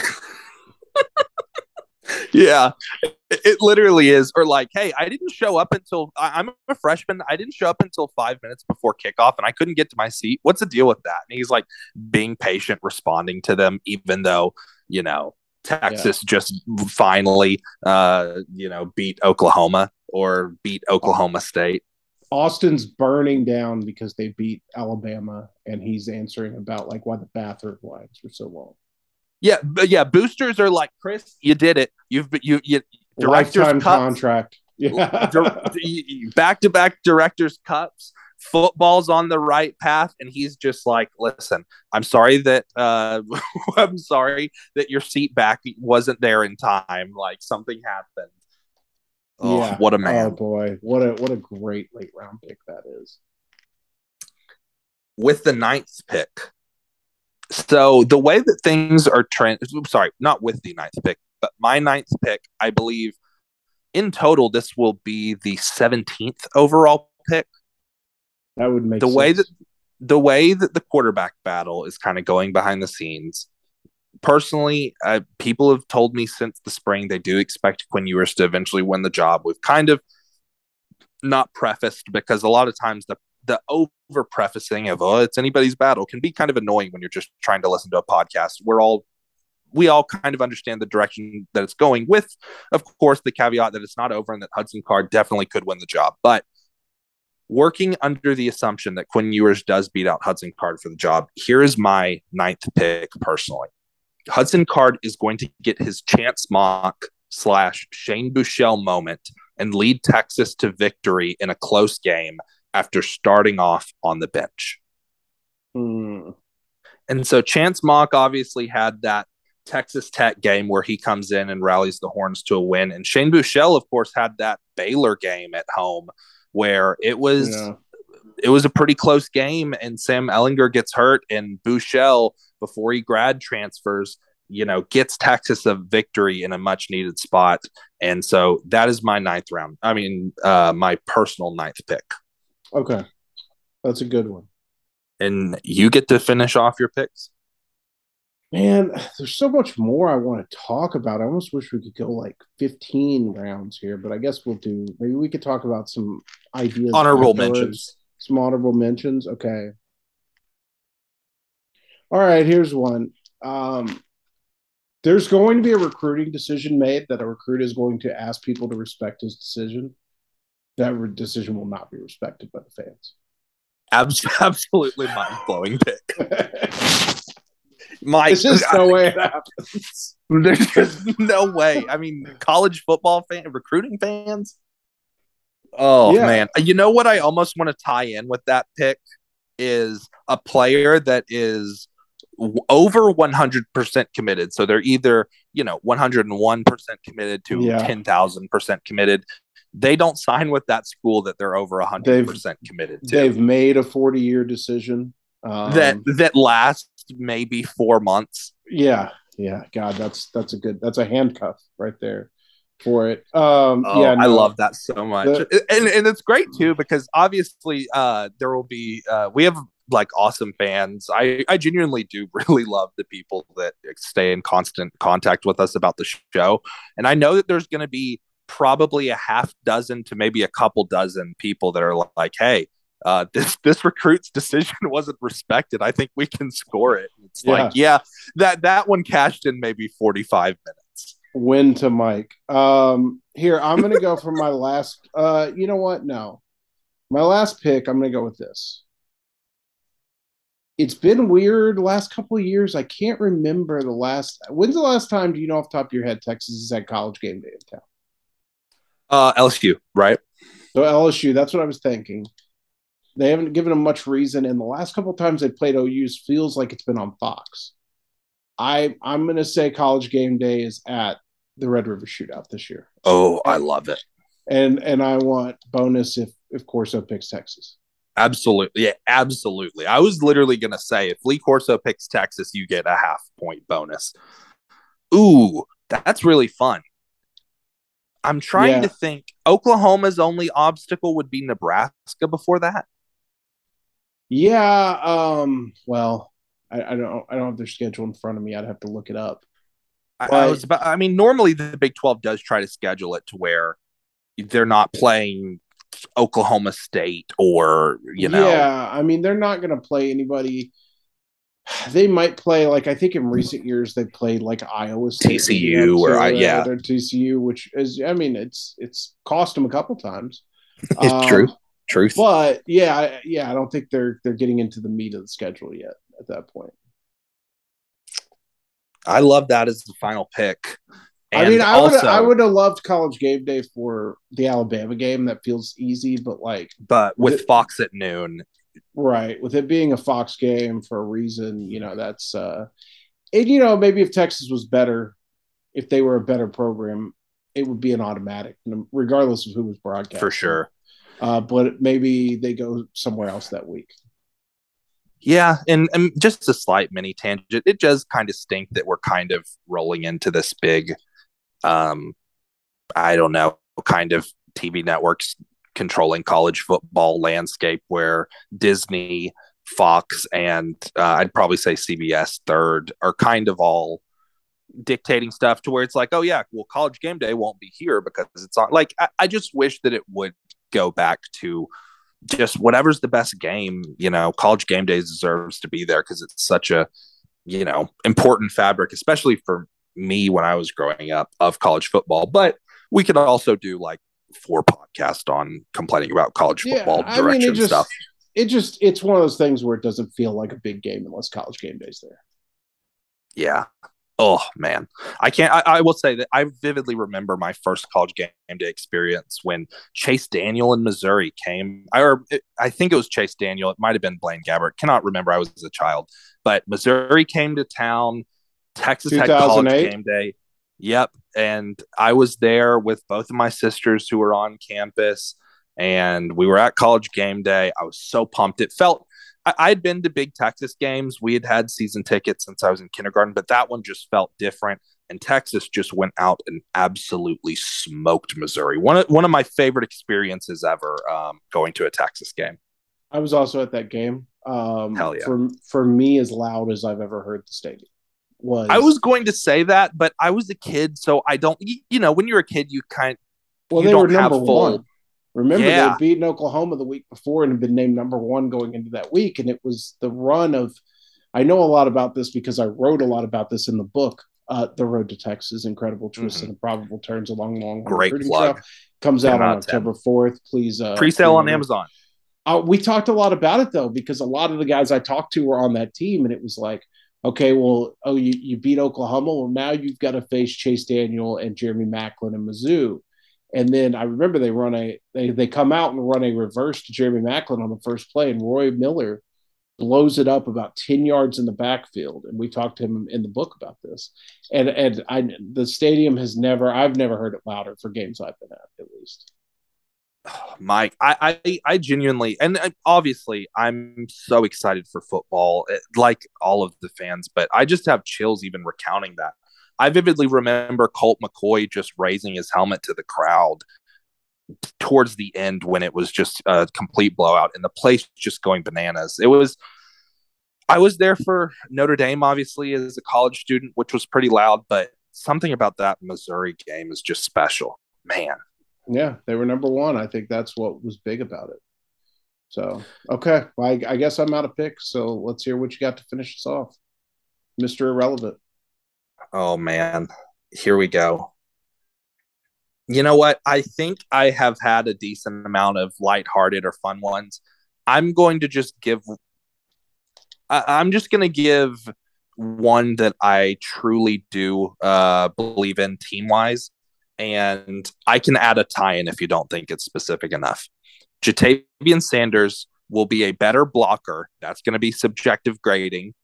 yeah, it, it literally is. Or like, hey, I didn't show up until I'm a freshman. I didn't show up until five minutes before kickoff, and I couldn't get to my seat. What's the deal with that? And he's like being patient, responding to them, even though you know Texas just finally, uh, you know, beat Oklahoma or beat Oklahoma State. Austin's burning down because they beat Alabama and he's answering about like why the bathroom lines were so long. Yeah, but yeah, boosters are like Chris. You did it. You've you you directors Lifetime cups, contract. Yeah. back to back directors cups. Football's on the right path, and he's just like, "Listen, I'm sorry that uh, I'm sorry that your seat back wasn't there in time. Like something happened. Oh, yeah. what a man! Oh boy. What a what a great late round pick that is. with the ninth pick. So the way that things are trend, sorry, not with the ninth pick, but my ninth pick, I believe, in total, this will be the seventeenth overall pick. That would make the way that the way that the quarterback battle is kind of going behind the scenes. Personally, uh, people have told me since the spring they do expect Quinn Ewers to eventually win the job. We've kind of not prefaced because a lot of times the the over prefacing of oh it's anybody's battle can be kind of annoying when you're just trying to listen to a podcast. We're all we all kind of understand the direction that it's going with, of course, the caveat that it's not over and that Hudson Card definitely could win the job. But working under the assumption that Quinn Ewers does beat out Hudson Card for the job, here is my ninth pick personally. Hudson Card is going to get his Chance Mock slash Shane Buechele moment and lead Texas to victory in a close game after starting off on the bench. Hmm. And so Chance Mock obviously had that Texas Tech game where he comes in and rallies the horns to a win. And Shane Buechele, of course, had that Baylor game at home where it was Yeah. it was a pretty close game and Sam Ehlinger gets hurt and Buechele before he grad transfers, you know, gets Texas a victory in a much needed spot. And so that is my ninth round. I mean, uh, my personal ninth pick. Okay. That's a good one. And you get to finish off your picks. Man, there's so much more I want to talk about. I almost wish we could go like 15 rounds here, but I guess we'll do maybe we could talk about some ideas. Honorable afterwards. mentions. Some honorable mentions. Okay. All right, here's one. Um, there's going to be a recruiting decision made that a recruit is going to ask people to respect his decision. That re- decision will not be respected by the fans. Absolutely mind blowing pick. My There's just no way it happens. There's just no way. I mean, college football fan, recruiting fans. Oh Yeah. man, you know what? I almost want to tie in with that pick is a player that is w- over 100% committed. So they're either, you know, 101% committed to Yeah. 10,000% committed. They don't sign with that school that they're over 100% committed to. They've made a 40 year decision. Um, that that lasts maybe 4 months. Yeah, yeah. God, that's that's a good that's a handcuff right there for it. Um Oh, yeah, I love that so much, The- and and it's great too because obviously uh, there will be uh, we have like awesome fans. I I genuinely do really love the people that stay in constant contact with us about the show, and I know that there's going to be probably a half dozen to maybe a couple dozen people that are like, hey. Uh, this this recruit's decision wasn't respected. I think we can score it. It's like, yeah, that that one cashed in maybe forty five minutes. Win to Mike. Um here, I'm gonna go for my last uh you know what? No. My last pick, I'm gonna go with this. it's been weird last couple of years. I can't remember the last. When's the last time? Do you know off the top of your head Texas has had college game day in town? Uh, LSU, right? So LSU. That's what I was thinking. They haven't given them much reason, and the last couple of times they played OU's feels like it's been on Fox. I I'm gonna say college game day is at the Red River Shootout this year. Oh, I love it. And and I want bonus if if Corso picks Texas. Absolutely. Yeah, absolutely. I was literally going to say if Lee Corso picks Texas, you get a half point bonus. Ooh, that's really fun. I'm trying Yeah. to think. Oklahoma's only obstacle would be Nebraska before that. Yeah. Um. Well, I, I don't. I don't have their schedule in front of me. I'd have to look it up. I, I was about, I mean, normally the Big 12 does try to schedule it to where they're not playing Oklahoma State or, you know, Yeah. I mean, they're not going to play anybody. They might play like I think in recent years they played like Iowa State, TCU or, uh, yeah. TCU, which is I mean it's it's cost them a couple times. it's Um, true. Truth. But yeah, yeah, I don't think they're they're getting into the meat of the schedule yet at that point. I love that as the final pick. I mean, I would I would have loved college game day for the Alabama game. That feels easy, but like but with the- Fox at noon, right with it being a Fox game for a reason, you know that's uh, and you know maybe if Texas was better, if they were a better program, it would be an automatic, regardless of who was broadcast. for sure. Uh, but maybe they go somewhere else that week. Yeah, and, and just a slight mini tangent. It does kind of stink that we're kind of rolling into this big, um, I don't know, kind of TV networks controlling college football landscape where Disney, Fox, and uh, I'd probably say CBS third are kind of all dictating stuff to where it's like, oh yeah, well, college game day won't be here because it's on. Like, I, I just wish that it would go back to just whatever's the best game, you know, college game days deserves to be there because it's such a, you know, important fabric, especially for me when I was growing up of college football. But we could also do like four podcasts on complaining about college football I direction mean, it just stuff. it just it's one of those things where it doesn't feel like a big game unless college game day's there. Yeah. Oh man, I can't. I, I will say that I vividly remember my first college game day experience when Chase Daniel in Missouri came. I or it, I think it was Chase Daniel. It might have been Blaine Gabbert. Cannot remember. I was a child, but Missouri came to town. Texas had college 2008? game day. Yep, and I was there with both of my sisters who were on campus, and we were at college game day. I was so pumped. It felt I, I'd been to big Texas games. We had had season tickets since I was in kindergarten, but that one just felt different. And Texas just went out and absolutely smoked Missouri. One of one of my favorite experiences ever um, going to a Texas game. I was also at that game. Um, Hell yeah. For for me, as loud as I've ever heard the stadium was. I was going to say that, but I was a kid, so I don't. You, you know, when you're a kid, you kind well. you They were don't have number full- one. Remember, Yeah. they beaten Oklahoma the week before and had been named number one going into that week, and it was the run of. I know a lot about this because I wrote a lot about this in the book. Uh, the Road to Texas: Incredible Twists Mhm. and Improbable Turns Along Long Great plug. Trail. comes out 10 on out 10. October fourth. Please, uh, pre-sale on. Amazon. uh, we talked a lot about it though because a lot of the guys I talked to were on that team, and it was like, okay, well, oh, you, you beat Oklahoma, well, now you've got to face Chase Daniel and Jeremy Maclin and Mizzou, and then I remember they run a they they come out and run a reverse to Jeremy Maclin on the first play, and Roy Miller blows it up about 10 yards in the backfield. And we talked to him in the book about this. And and I the stadium has never I've never heard it louder for games I've been at at least. Mike, I, I, I genuinely, and obviously, I'm so excited for football, eh, like all of the fans, but I just have chills even recounting that. I vividly remember Colt McCoy just raising his helmet to the crowd towards the end when it was just a complete blowout and the place just going bananas. It was, I was there for Notre Dame, obviously, as a college student, which was pretty loud, but something about that Missouri game is just special. Man, Yeah, they were number one. I think that's what was big about it. So, okay. Well, I, I guess I'm out of picks. So let's hear what you got to finish us off. Mr. Irrelevant. Oh man, here we go. You know what? I think I have had a decent amount of lighthearted or fun ones. I'm going to just give I, I'm just gonna give one that I truly do uh, believe in team wise, and I can add a tie in if you don't think it's specific enough. Ja'Tavion Sanders will be a better blocker. That's going to be subjective grading,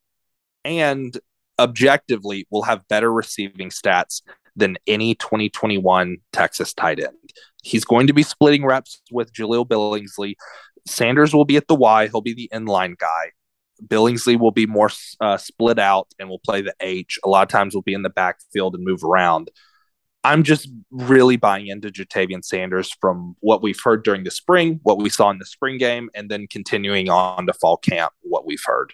and objectively will have better receiving stats than any 2021 Texas tight end. He's going to be splitting reps with Jahleel Billingsley. Sanders will be at the Y. He'll be the inline guy. Billingsley will be more uh, split out and will play the H. A lot of times will be in the backfield and move around. I'm just really buying into Ja'Tavion Sanders from what we've heard during the spring, what we saw in the spring game, and then continuing on to fall camp, what we've heard.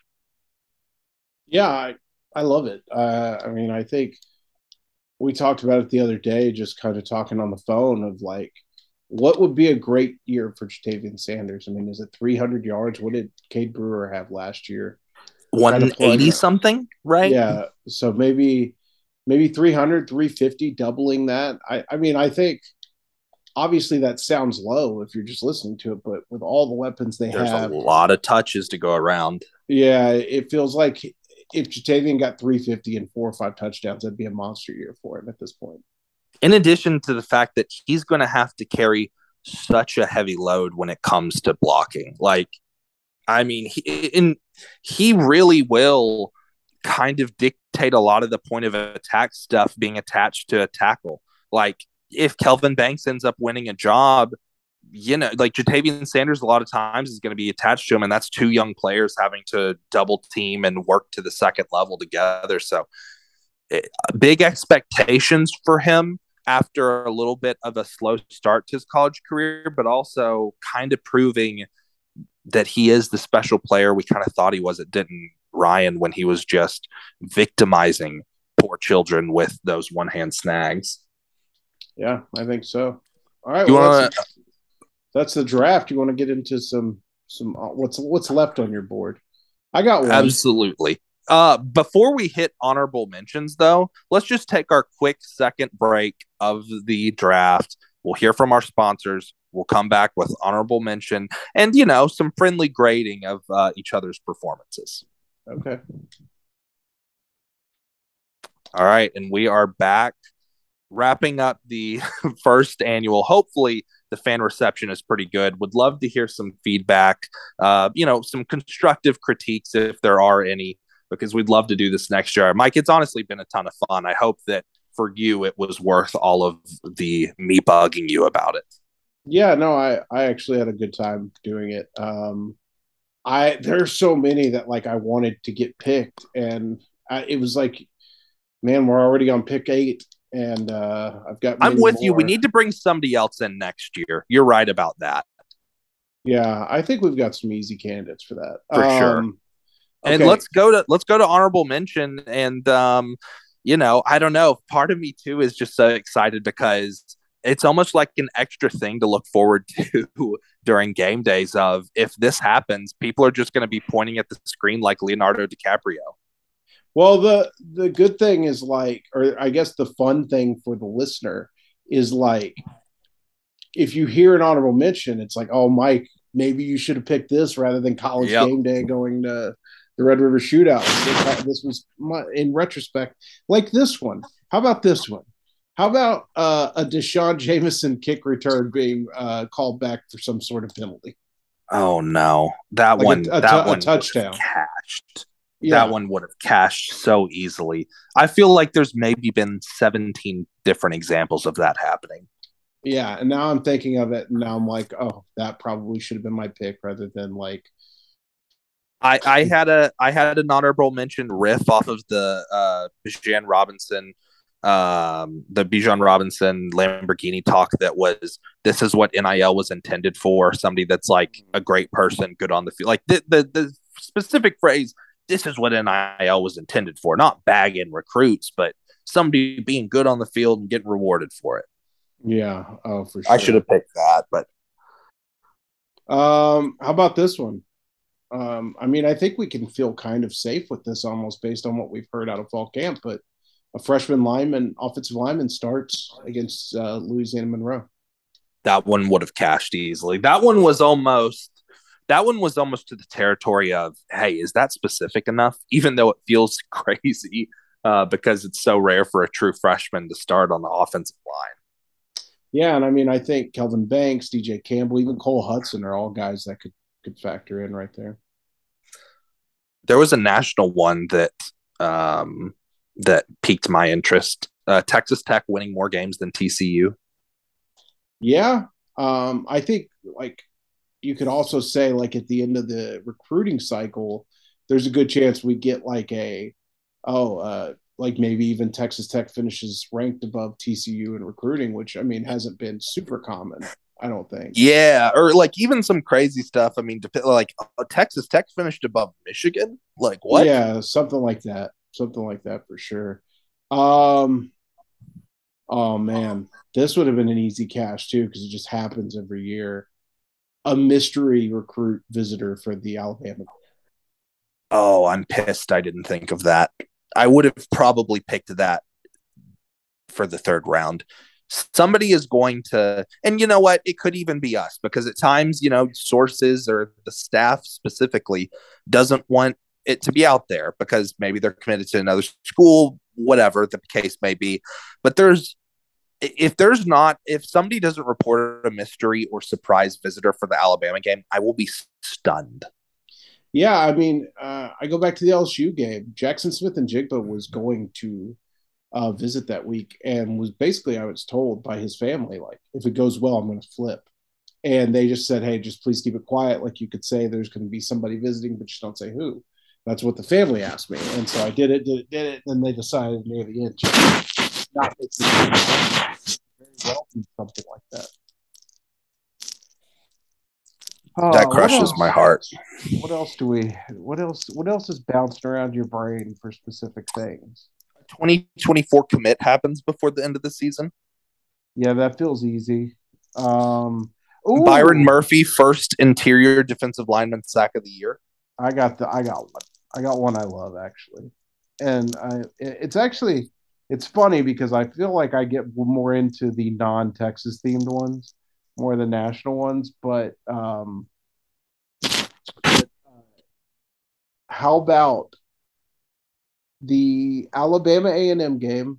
Yeah, I, I love it. Uh, I mean, I think we talked about it the other day, just kind of talking on the phone of like, what would be a great year for Ja'Tavion Sanders? I mean, is it 300 yards? What did Cade Brewer have last year? 180 something, right? Yeah. So maybe maybe 300, 350, doubling that. I, I mean, I think obviously that sounds low if you're just listening to it, but with all the weapons they have, There's have, a lot of touches to go around. yeah, it feels like if Ja'Tavion got 350 and four or five touchdowns, that'd be a monster year for him at this point. In addition to the fact that he's going to have to carry such a heavy load when it comes to blocking. Like, I mean, he, in, he really will kind of dictate a lot of the point of attack stuff being attached to a tackle. Like, if Kelvin Banks ends up winning a job, you know, like Ja'Tavion Sanders, a lot of times is going to be attached to him, and that's two young players having to double team and work to the second level together. So, it, big expectations for him after a little bit of a slow start to his college career, but also kind of proving that he is the special player we kind of thought he was at Denton Ryan when he was just victimizing poor children with those one hand snags. Yeah, I think so. All right, You well, wanna- that's, that's the draft. You want to get into some some uh, what's what's left on your board? I got one. Absolutely. Uh, before we hit honorable mentions, though, let's just take our quick second break of the draft. We'll hear from our sponsors. We'll come back with honorable mention and, you know, some friendly grading of uh, each other's performances. Okay. All right. And we are back wrapping up the first annual. Hopefully, the fan reception is pretty good. Would love to hear some feedback, uh, you know, some constructive critiques if there are any, because we'd love to do this next year. Mike, it's honestly been a ton of fun. I hope that for you, it was worth all of the me bugging you about it. Yeah, no, I I actually had a good time doing it. Um, I there's so many that like I wanted to get picked, and I, it was like, man, we're already on pick eight, and uh, I've got. I'm with you. We need to bring somebody else in next year. You're right about that. Yeah, I think we've got some easy candidates for that For sure. Um, and okay. let's go to let's go to honorable mention and um you know i don't know part of me too is just so excited because it's almost like an extra thing to look forward to during game days of if this happens people are just going to be pointing at the screen like leonardo dicaprio Well, the the good thing is like, or I guess the fun thing for the listener is like, if you hear an honorable mention, it's like, oh, Mike, maybe you should have picked this rather than college Yep. game day going to the Red River Shootout. This was my, in retrospect, like this one. How about this one? How about uh, a D'Shawn Jamison kick return being uh, called back for some sort of penalty? oh no that Like one a that a one would've touchdown. cashed Yeah. that one would have cashed so easily i feel like there's maybe been 17 different examples of that happening Yeah, and now I'm thinking of it, and now I'm like, oh, that probably should have been my pick rather than like, I, I had a I had an honorable mention riff off of the uh Bijan Robinson um the Bijan Robinson Lamborghini talk that was this is what NIL was intended for somebody that's like a great person good on the field like the the, the specific phrase this is what NIL was intended for not bagging recruits but somebody being good on the field and getting rewarded for it yeah, oh, for sure. I should have picked that but Um, how about this one? Um, I mean, I think we can feel kind of safe with this almost based on what we've heard out of fall camp, but a freshman lineman, offensive lineman starts against uh, Louisiana Monroe. that one would have cashed easily. That one was almost that one was almost to the territory of, hey, is that specific enough? Even though it feels crazy uh, because it's so rare for a true freshman to start on the offensive line. Yeah, and I mean, I think Kelvin Banks, DJ Campbell, even Cole Hudson are all guys that could could factor in right there. There was a national one that um, that piqued my interest. Uh, Texas Tech winning more games than TCU. Yeah, um, I think like you could also say like at the end of the recruiting cycle, there's a good chance we get like a oh uh, like maybe even Texas Tech finishes ranked above TCU in recruiting, which I mean hasn't been super common. I don't think. Yeah, or like even some crazy stuff. I mean, like uh, Texas Tech finished above Michigan. Like what? Yeah, something like that. Something like that for sure. Um, oh man, this would have been an easy cash too because it just happens every year. A mystery recruit visitor for the Alabama. Oh, I'm pissed. I didn't think of that. I would have probably picked that for the third round somebody is going to and you know what it could even be us because at times you know sources or the staff specifically doesn't want it to be out there because maybe they're committed to another school whatever the case may be but there's if there's not if somebody doesn't report a mystery or surprise visitor for the alabama game i will be stunned. Yeah i mean uh, i go back to the lsu game. Jaxon Smith-Njigba was going to uh, visit that week and was basically I was told by his family like if it goes well I'm going to flip, and they just said hey just please keep it quiet. Like you could say there's going to be somebody visiting but just don't say who. That's what the family asked me, and so I did it, did it, did it, and they decided near the end not make very well something like that. that uh, crushes my heart. What else do we? What else? What else is bouncing around your brain for specific things? 2024 commit happens before the end of the season. Yeah, that feels easy. Um, ooh. Byron Murphy, first interior defensive lineman sack of the year. I got the I got one. I got one I love actually, and I it's actually it's funny because I feel like I get more into the non Texas themed ones more than the national ones, but um, but, uh, how about the Alabama A and M game,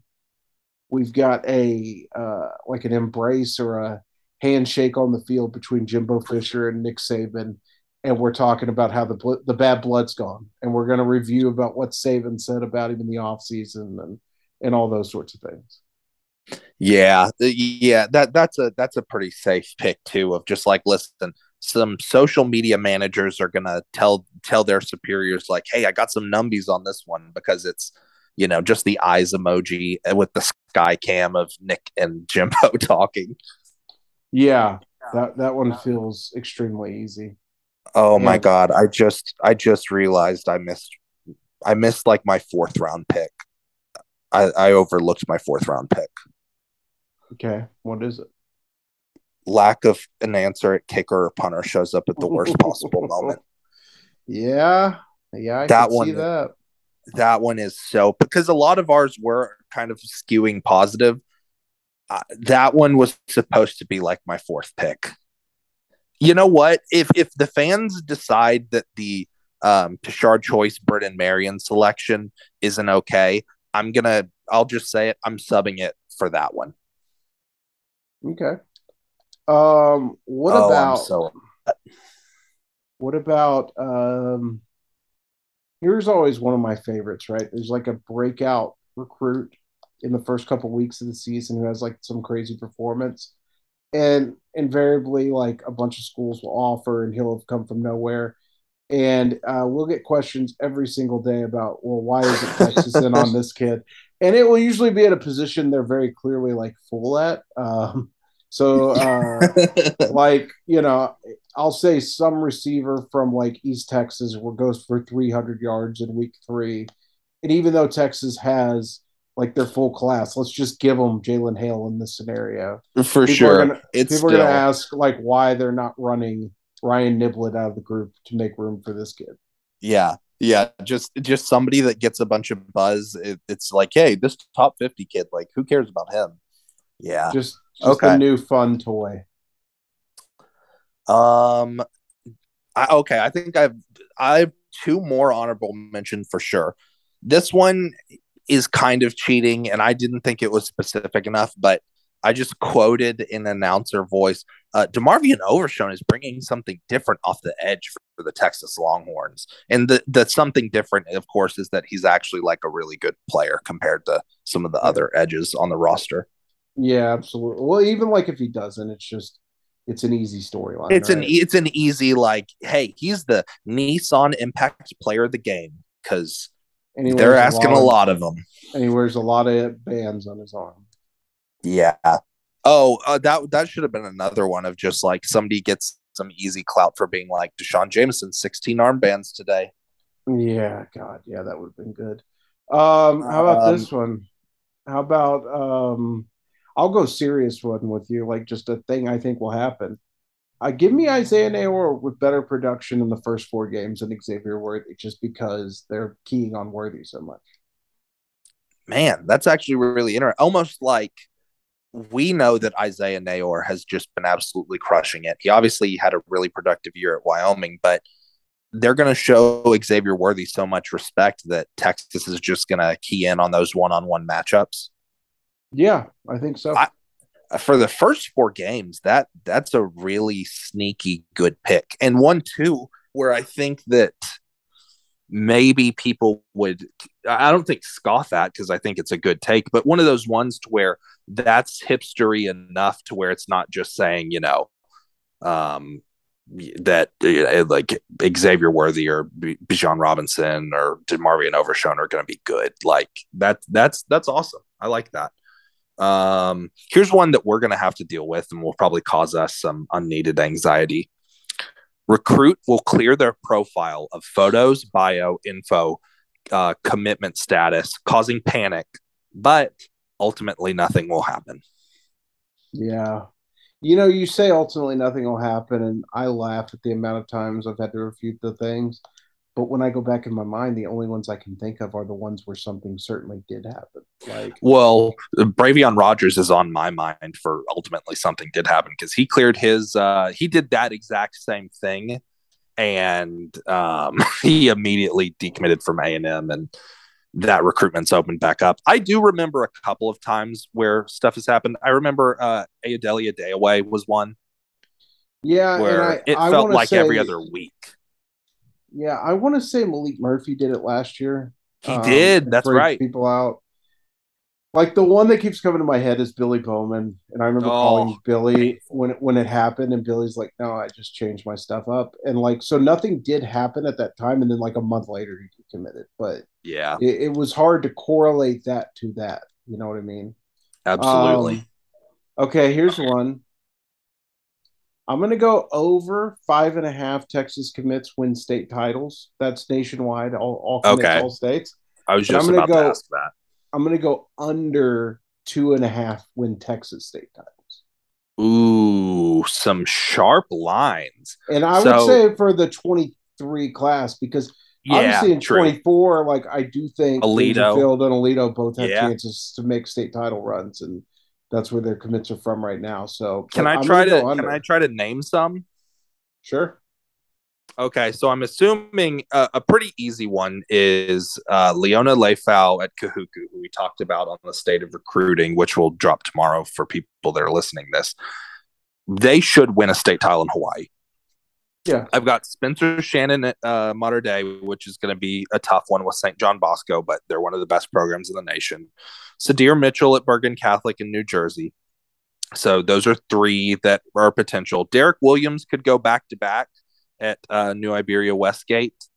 we've got a uh, like an embrace or a handshake on the field between Jimbo Fisher and Nick Saban, and we're talking about how the bl- the bad blood's gone, and we're going to review about what Saban said about him in the offseason and and all those sorts of things. Yeah, yeah, that that's a that's a pretty safe pick too. Of just like, listen, some social media managers are gonna tell tell their superiors like, "Hey, I got some numbies on this one because it's you know just the eyes emoji eh, with the sky cam of Nick and Jimbo talking." Yeah, that that one feels extremely easy. Oh yeah. my god, I just I just realized I missed I missed like my fourth round pick. I, I overlooked my fourth round pick. Okay, what is it? lack of an answer at kicker or punter shows up at the worst possible moment. Yeah, yeah, I that one. that. That one is so because a lot of ours were kind of skewing positive. Uh, that one was supposed to be like my fourth pick. You know what? If if the fans decide that the um, Tashard Choice, Brennan Marion selection isn't okay, I'm gonna. I'll just say it. I'm subbing it for that one. Okay. Um, what oh, about so... what about um? Here's always one of my favorites, right? There's like a breakout recruit in the first couple weeks of the season who has like some crazy performance, and invariably, like a bunch of schools will offer, and he'll have come from nowhere. And uh, we'll get questions every single day about, well, why is it Texas in on this kid? And it will usually be at a position they're very clearly like full at. Um, so, uh, like, you know, I'll say some receiver from like East Texas will goes for 300 yards in week three. And even though Texas has like their full class, let's just give them Jalen Hale in this scenario. For people sure. Gonna, it's people still... are going to ask like why they're not running Ryan Niblett out of the group to make room for this kid. Yeah. Yeah, just just somebody that gets a bunch of buzz. It, it's like, hey, this top fifty kid, like, who cares about him? Yeah, just just okay. a new fun toy. Um, I, okay, I think I've I have two more honorable mention for sure. This one is kind of cheating, and I didn't think it was specific enough, but I just quoted in announcer voice. Uh, Demarvion Overshown is bringing something different off the edge for, the Texas Longhorns, and the the something different, of course, is that he's actually like a really good player compared to some of the other edges on the roster. Yeah, absolutely. Well, even like if he doesn't, it's just it's an easy storyline. It's an it's an easy like, hey, he's the Nissan Impact Player of the game because they're asking a of- lot of them. and he wears a lot of bands on his arm. Yeah. Oh, uh, that that should have been another one of just like somebody gets some easy clout for being like D'Shawn Jamison, 16 armbands today. Yeah, God, yeah, that would have been good. Um, how about Um, this one? How about um, I'll go serious one with you, like just a thing I think will happen. Uh, give me Isaiah Neyor with better production in the first four games than Xavier Worthy, just because they're keying on Worthy so much. Man, that's actually really interesting. Almost like we know that Isaiah Neyor has just been absolutely crushing it. He obviously had a really productive year at Wyoming, but they're going to show Xavier Worthy so much respect that Texas is just going to key in on those one-on-one matchups. Yeah, I think so. I- for the first four games, that that's a really sneaky good pick, and one too where I think that maybe people would I don't think scoff at because I think it's a good take, but one of those ones to where that's hipstery enough to where it's not just saying you know um that uh, like Xavier Worthy or B- Bijan Robinson or Demarvion Overshown are going to be good. Like that that's that's awesome. I like that. Um, here's one that we're going to have to deal with and will probably cause us some unneeded anxiety. Recruit will clear their profile of photos, bio, info, uh, commitment status, causing panic, but ultimately nothing will happen. Yeah. You know, you say ultimately nothing will happen, and I laugh at the amount of times I've had to refute the things. But when I go back in my mind, the only ones I can think of are the ones where something certainly did happen. Like, Well, Bravion Rogers is on my mind for ultimately something did happen because he cleared his, uh, he did that exact same thing. And um, he immediately decommitted from A&M and that recruitment's opened back up. I do remember a couple of times where stuff has happened. I remember uh, Adelia Dayaway was one yeah, and where I, it I felt like say, every other week. Yeah, I want to say Malik Murphy did it last year. He did, that's right. People out. Like the one that keeps coming to my head is Billy Bowman, and I remember Oh, calling Billy when it, when it happened, and Billy's like, "No, I just changed my stuff up," and like so nothing did happen at that time, and then like a month later he committed, but Yeah, it, it was hard to correlate that to that. You know what I mean? absolutely. Um, okay, here's one. I'm going to go over five and a half Texas commits win state titles. That's nationwide, all, all commits, Okay. all states. I was and I'm just gonna about to go- ask that. I'm going to go under two and a half win Texas state titles. Ooh, some sharp lines. And I So- would say for the 23 class, because Yeah, obviously in true. 24, like I do think Aledo. Dangerfield and Aledo both have Yeah. chances to make state title runs, and that's where their commits are from right now. So Can I I'm try gonna can. I try to name some? Sure. Okay, so I'm assuming uh, a pretty easy one is uh, Liona Lefau at Kahuku, who we talked about on the state of recruiting, which will drop tomorrow for people that are listening this. They should win a state title in Hawaii. Yeah. I've got Spencer Shannon at uh, Mater Dei, which is going to be a tough one with St. John Bosco, but they're one of the best programs in the nation. Sydir Mitchell at Bergen Catholic in New Jersey. So those are three that are potential. Derek Williams could go back to back at uh, New Iberia Westgate.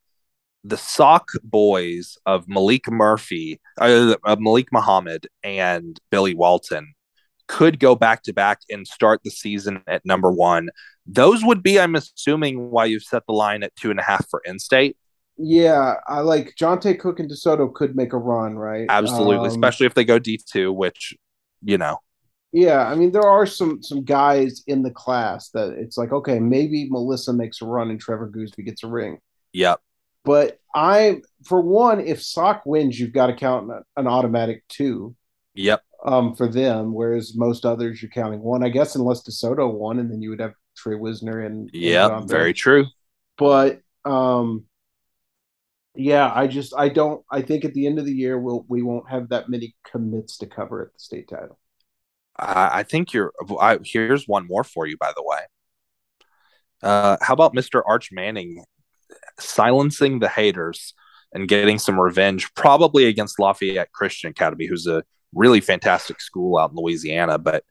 The Sock boys of Malik Murphy, uh, Malik Muhammad, and Billy Walton could go back to back and start the season at number one. Those would be, I'm assuming, why you've set the line at two and a half for in state. Yeah, I like Johntay Cook and DeSoto could make a run, right? Absolutely, Um, especially if they go D2, which, you know, Yeah, I mean there are some some guys in the class that it's like okay, maybe Melissa makes a run and Trevor Goosby gets a ring. yep. But I, for one, if Sock wins, you've got to count an, an automatic two Yep. um, for them, whereas most others you're counting one, I guess, unless DeSoto won, and then you would have Tre Wisner and yeah, Very true. but um, yeah, I just I don't. I think at the end of the year we'll we won't have that many commits to cover at the state title. I, I think you're. I, here's one more for you, by the way. Uh, how about Mr. Arch Manning silencing the haters and getting some revenge, probably against Lafayette Christian Academy, who's a really fantastic school out in Louisiana. But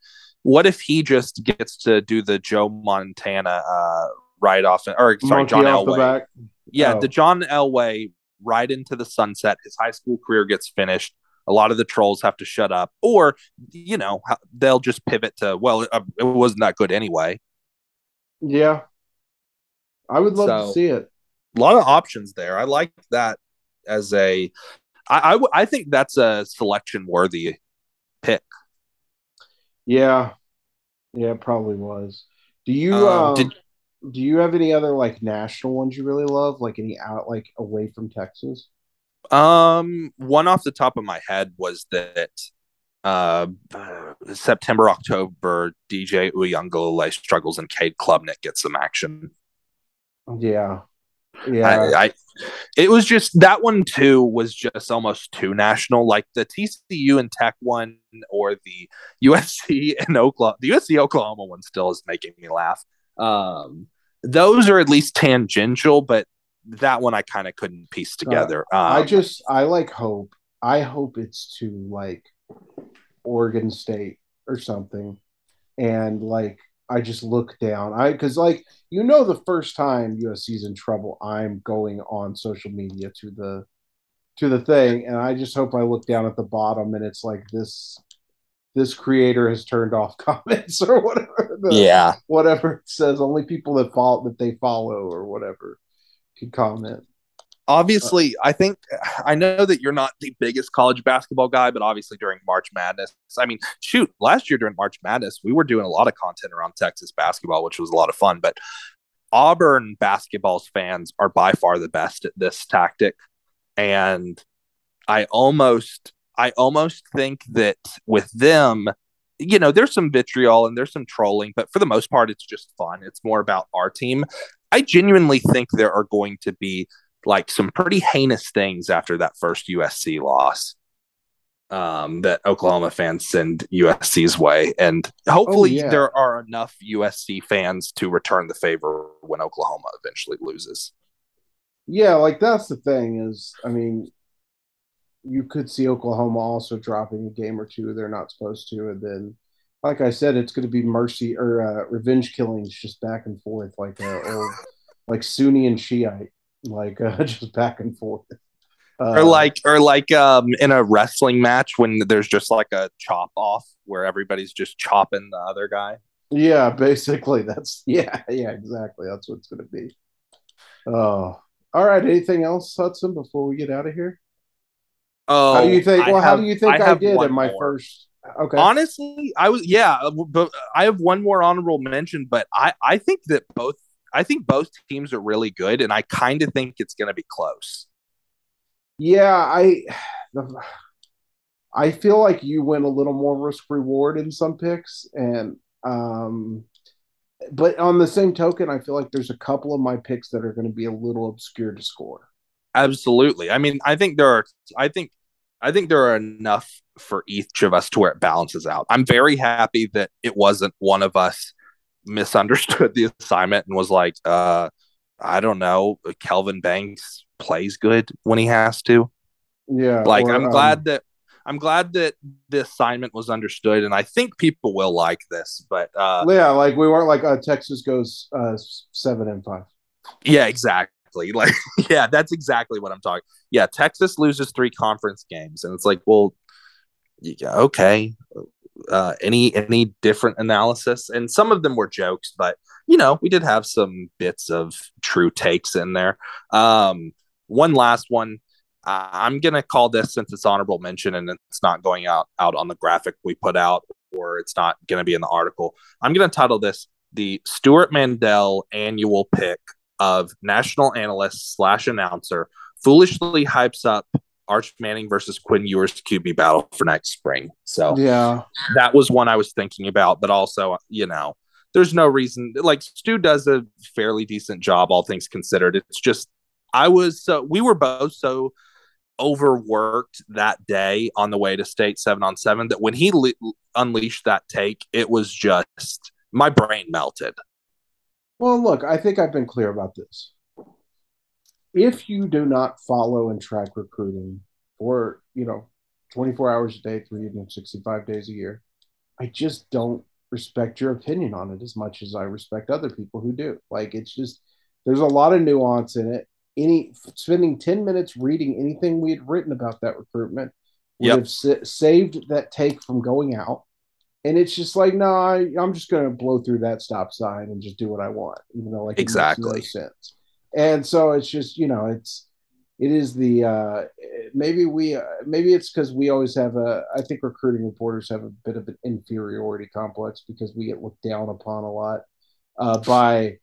what if he just gets to do the Joe Montana uh, right off, or sorry, Monkey John the Elway? back. Yeah, Oh. the John Elway right into the sunset. His high school career gets finished. A lot of the trolls have to shut up, or you know, they'll just pivot to, well, it, it wasn't that good anyway. Yeah, I would love to see it. A lot of options there. I like that as a. I, I, I think that's a selection worthy pick. Yeah, yeah, it probably was. Do you Um, um, did- do you have any other like national ones you really love? Like any out like away from Texas? Um, one off the top of my head was that uh, September October DJ Uiagalelei struggles and Cade Klubnik gets some action. Yeah, yeah, I, I it was just that one too was just almost too national. Like the TCU and Tech one or the USC and Oklahoma the USC Oklahoma one still is making me laugh. Um those are at least tangential but that one I kind of couldn't piece together. Um, I just I like hope. I hope it's to like Oregon State or something, and like I just look down. I because like you know the first time USC's in trouble, I'm going on social media to the to the thing, and I just hope I look down at the bottom and it's like this this creator has turned off comments or whatever. the- yeah whatever it says. Only people that follow that they follow or whatever can comment. Obviously i think i know that you're not the biggest college basketball guy but obviously during march madness i mean shoot last year during march madness we were doing a lot of content around texas basketball which was a lot of fun but auburn basketball's fans are by far the best at this tactic. And i almost i almost think that with them you know there's some vitriol and there's some trolling but for the most part it's just fun. It's more about our team. I genuinely think there are going to be like some pretty heinous things after that first USC loss um, that Oklahoma fans send USC's way. And hopefully yeah. there are enough USC fans to return the favor when Oklahoma eventually loses. Yeah, like that's the thing is, I mean, you could see Oklahoma also dropping a game or two they're not supposed to, and then, like I said, it's going to be mercy or uh, revenge killings just back and forth, like uh, like Sunni and Shiite, like uh, just back and forth. Uh, or like or like um in a wrestling match when there's just like a chop off where everybody's just chopping the other guy. yeah, basically that's yeah, yeah, exactly. That's what it's going to be. Oh, all right. Anything else, Hudson? Before we get out of here, Oh, how do you think? I Well, how do you think I, have did in my more. first? Okay, Honestly, I was yeah, but I have one more honorable mention, but I I think that both I think both teams are really good, and I kind of think it's going to be close. Yeah, I I feel like you went a little more risk reward in some picks and um but on the same token, I feel like there's a couple of my picks that are going to be a little obscure to score. Absolutely. I mean, I think there are I think I think there are enough for each of us to where it balances out. I'm very happy that it wasn't one of us misunderstood the assignment and was like, uh, I don't know, Kelvin Banks plays good when he has to. Yeah, Like or, I'm um, glad that I'm glad that the assignment was understood and I think people will like this. But uh yeah, like we weren't like uh, Texas goes uh seven and five. Yeah, exactly. Like, yeah, that's exactly what I'm talking. Yeah, Texas loses three conference games, and it's like, well, yeah, okay. Uh, any any different analysis? And some of them were jokes, but you know, we did have some bits of true takes in there. Um, one last one. I'm gonna call this since it's honorable mention and it's not going out out on the graphic we put out, or it's not gonna be in the article. I'm gonna title this the Stewart Mandel annual pick of national analyst slash announcer foolishly hypes up Arch Manning versus Quinn Ewers QB battle for next spring. So Yeah, that was one I was thinking about, but also, you know, there's no reason. Like Stu does a fairly decent job, all things considered. It's just I was so we were both so overworked that day on the way to state seven on seven that when he le- unleashed that take, it was just my brain melted. Well, look, I think I've been clear about this. If you do not follow and track recruiting for, you know, 24 hours a day, 365 days a year, I just don't respect your opinion on it as much as I respect other people who do. Like, it's just, there's a lot of nuance in it. Any spending 10 minutes reading anything we had written about that recruitment would Yep. have sa- saved that take from going out. And it's just like, no, I, I'm just going to blow through that stop sign and just do what I want, even though like Exactly. no sense. And so it's just, you know, it's it is the uh maybe we uh, maybe it's because we always have a I think recruiting reporters have a bit of an inferiority complex because we get looked down upon a lot uh, by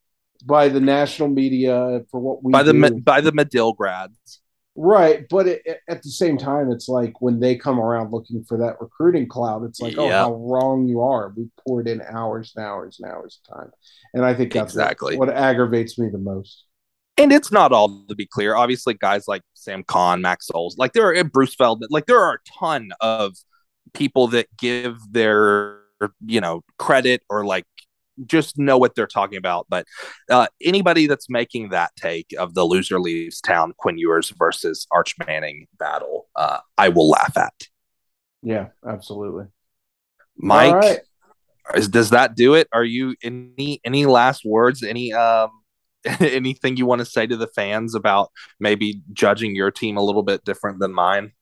by the national media for what we by the do. By the Medill grads. Right, but it, it- at the same time, it's like when they come around looking for that recruiting cloud, it's like, oh, how wrong you are. We poured in hours and hours and hours of time, and I think that's what- Exactly. what, aggravates me the most. And it's not all to be clear. Obviously, guys like Sam Khan, Max Olson, like there are Bruce Feldman, like there are a ton of people that give their you know credit or like just know what they're talking about. But uh, anybody that's making that take of the loser leaves town Quinn Ewers versus Arch Manning battle, uh, I will laugh at. Yeah, absolutely. Mike, right. is, does that do it? Are you any any last words? Any um anything you want to say to the fans about maybe judging your team a little bit different than mine?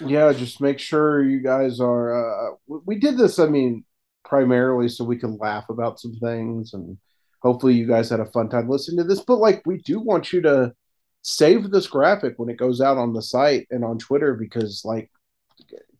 Yeah, just make sure you guys are. Uh, we- did this, I mean, primarily so we can laugh about some things, and hopefully you guys had a fun time listening to this. But like, we do want you to save this graphic when it goes out on the site and on Twitter because, like,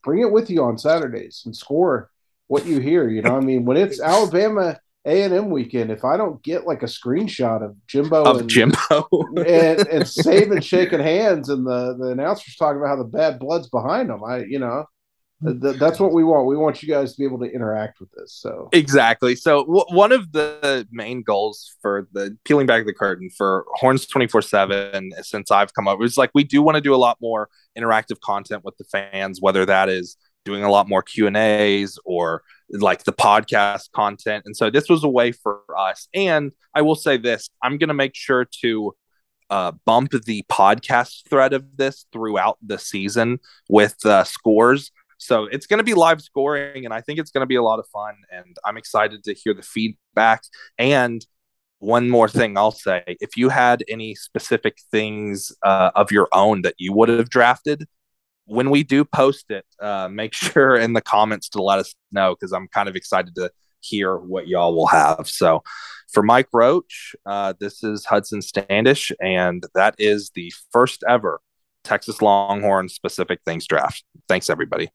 bring it with you on Saturdays and score what you hear. You know, I mean, when it's Alabama A and M weekend, if I don't get like a screenshot of Jimbo Of and, Jimbo. and and Saban shaking hands and the the announcers talking about how the bad blood's behind them. I you know th- that's what we want. We want you guys to be able to interact with this. So Exactly. So w- one of the main goals for the peeling back the curtain for Horns 24/7 since I've come up is like we do want to do a lot more interactive content with the fans whether that is doing a lot more Q&As or like the podcast content. And so this was a way for us. And I will say this, I'm going to make sure to uh, bump the podcast thread of this throughout the season with uh, scores. So it's going to be live scoring, and I think it's going to be a lot of fun. And I'm excited to hear the feedback. And one more thing I'll say if you had any specific things uh, of your own that you would have drafted, when we do post it, uh, make sure in the comments to let us know because I'm kind of excited to hear what y'all will have. So for Mike Roach, uh, this is Hudson Standish, and that is the first ever Texas Longhorn specific things draft. Thanks, everybody.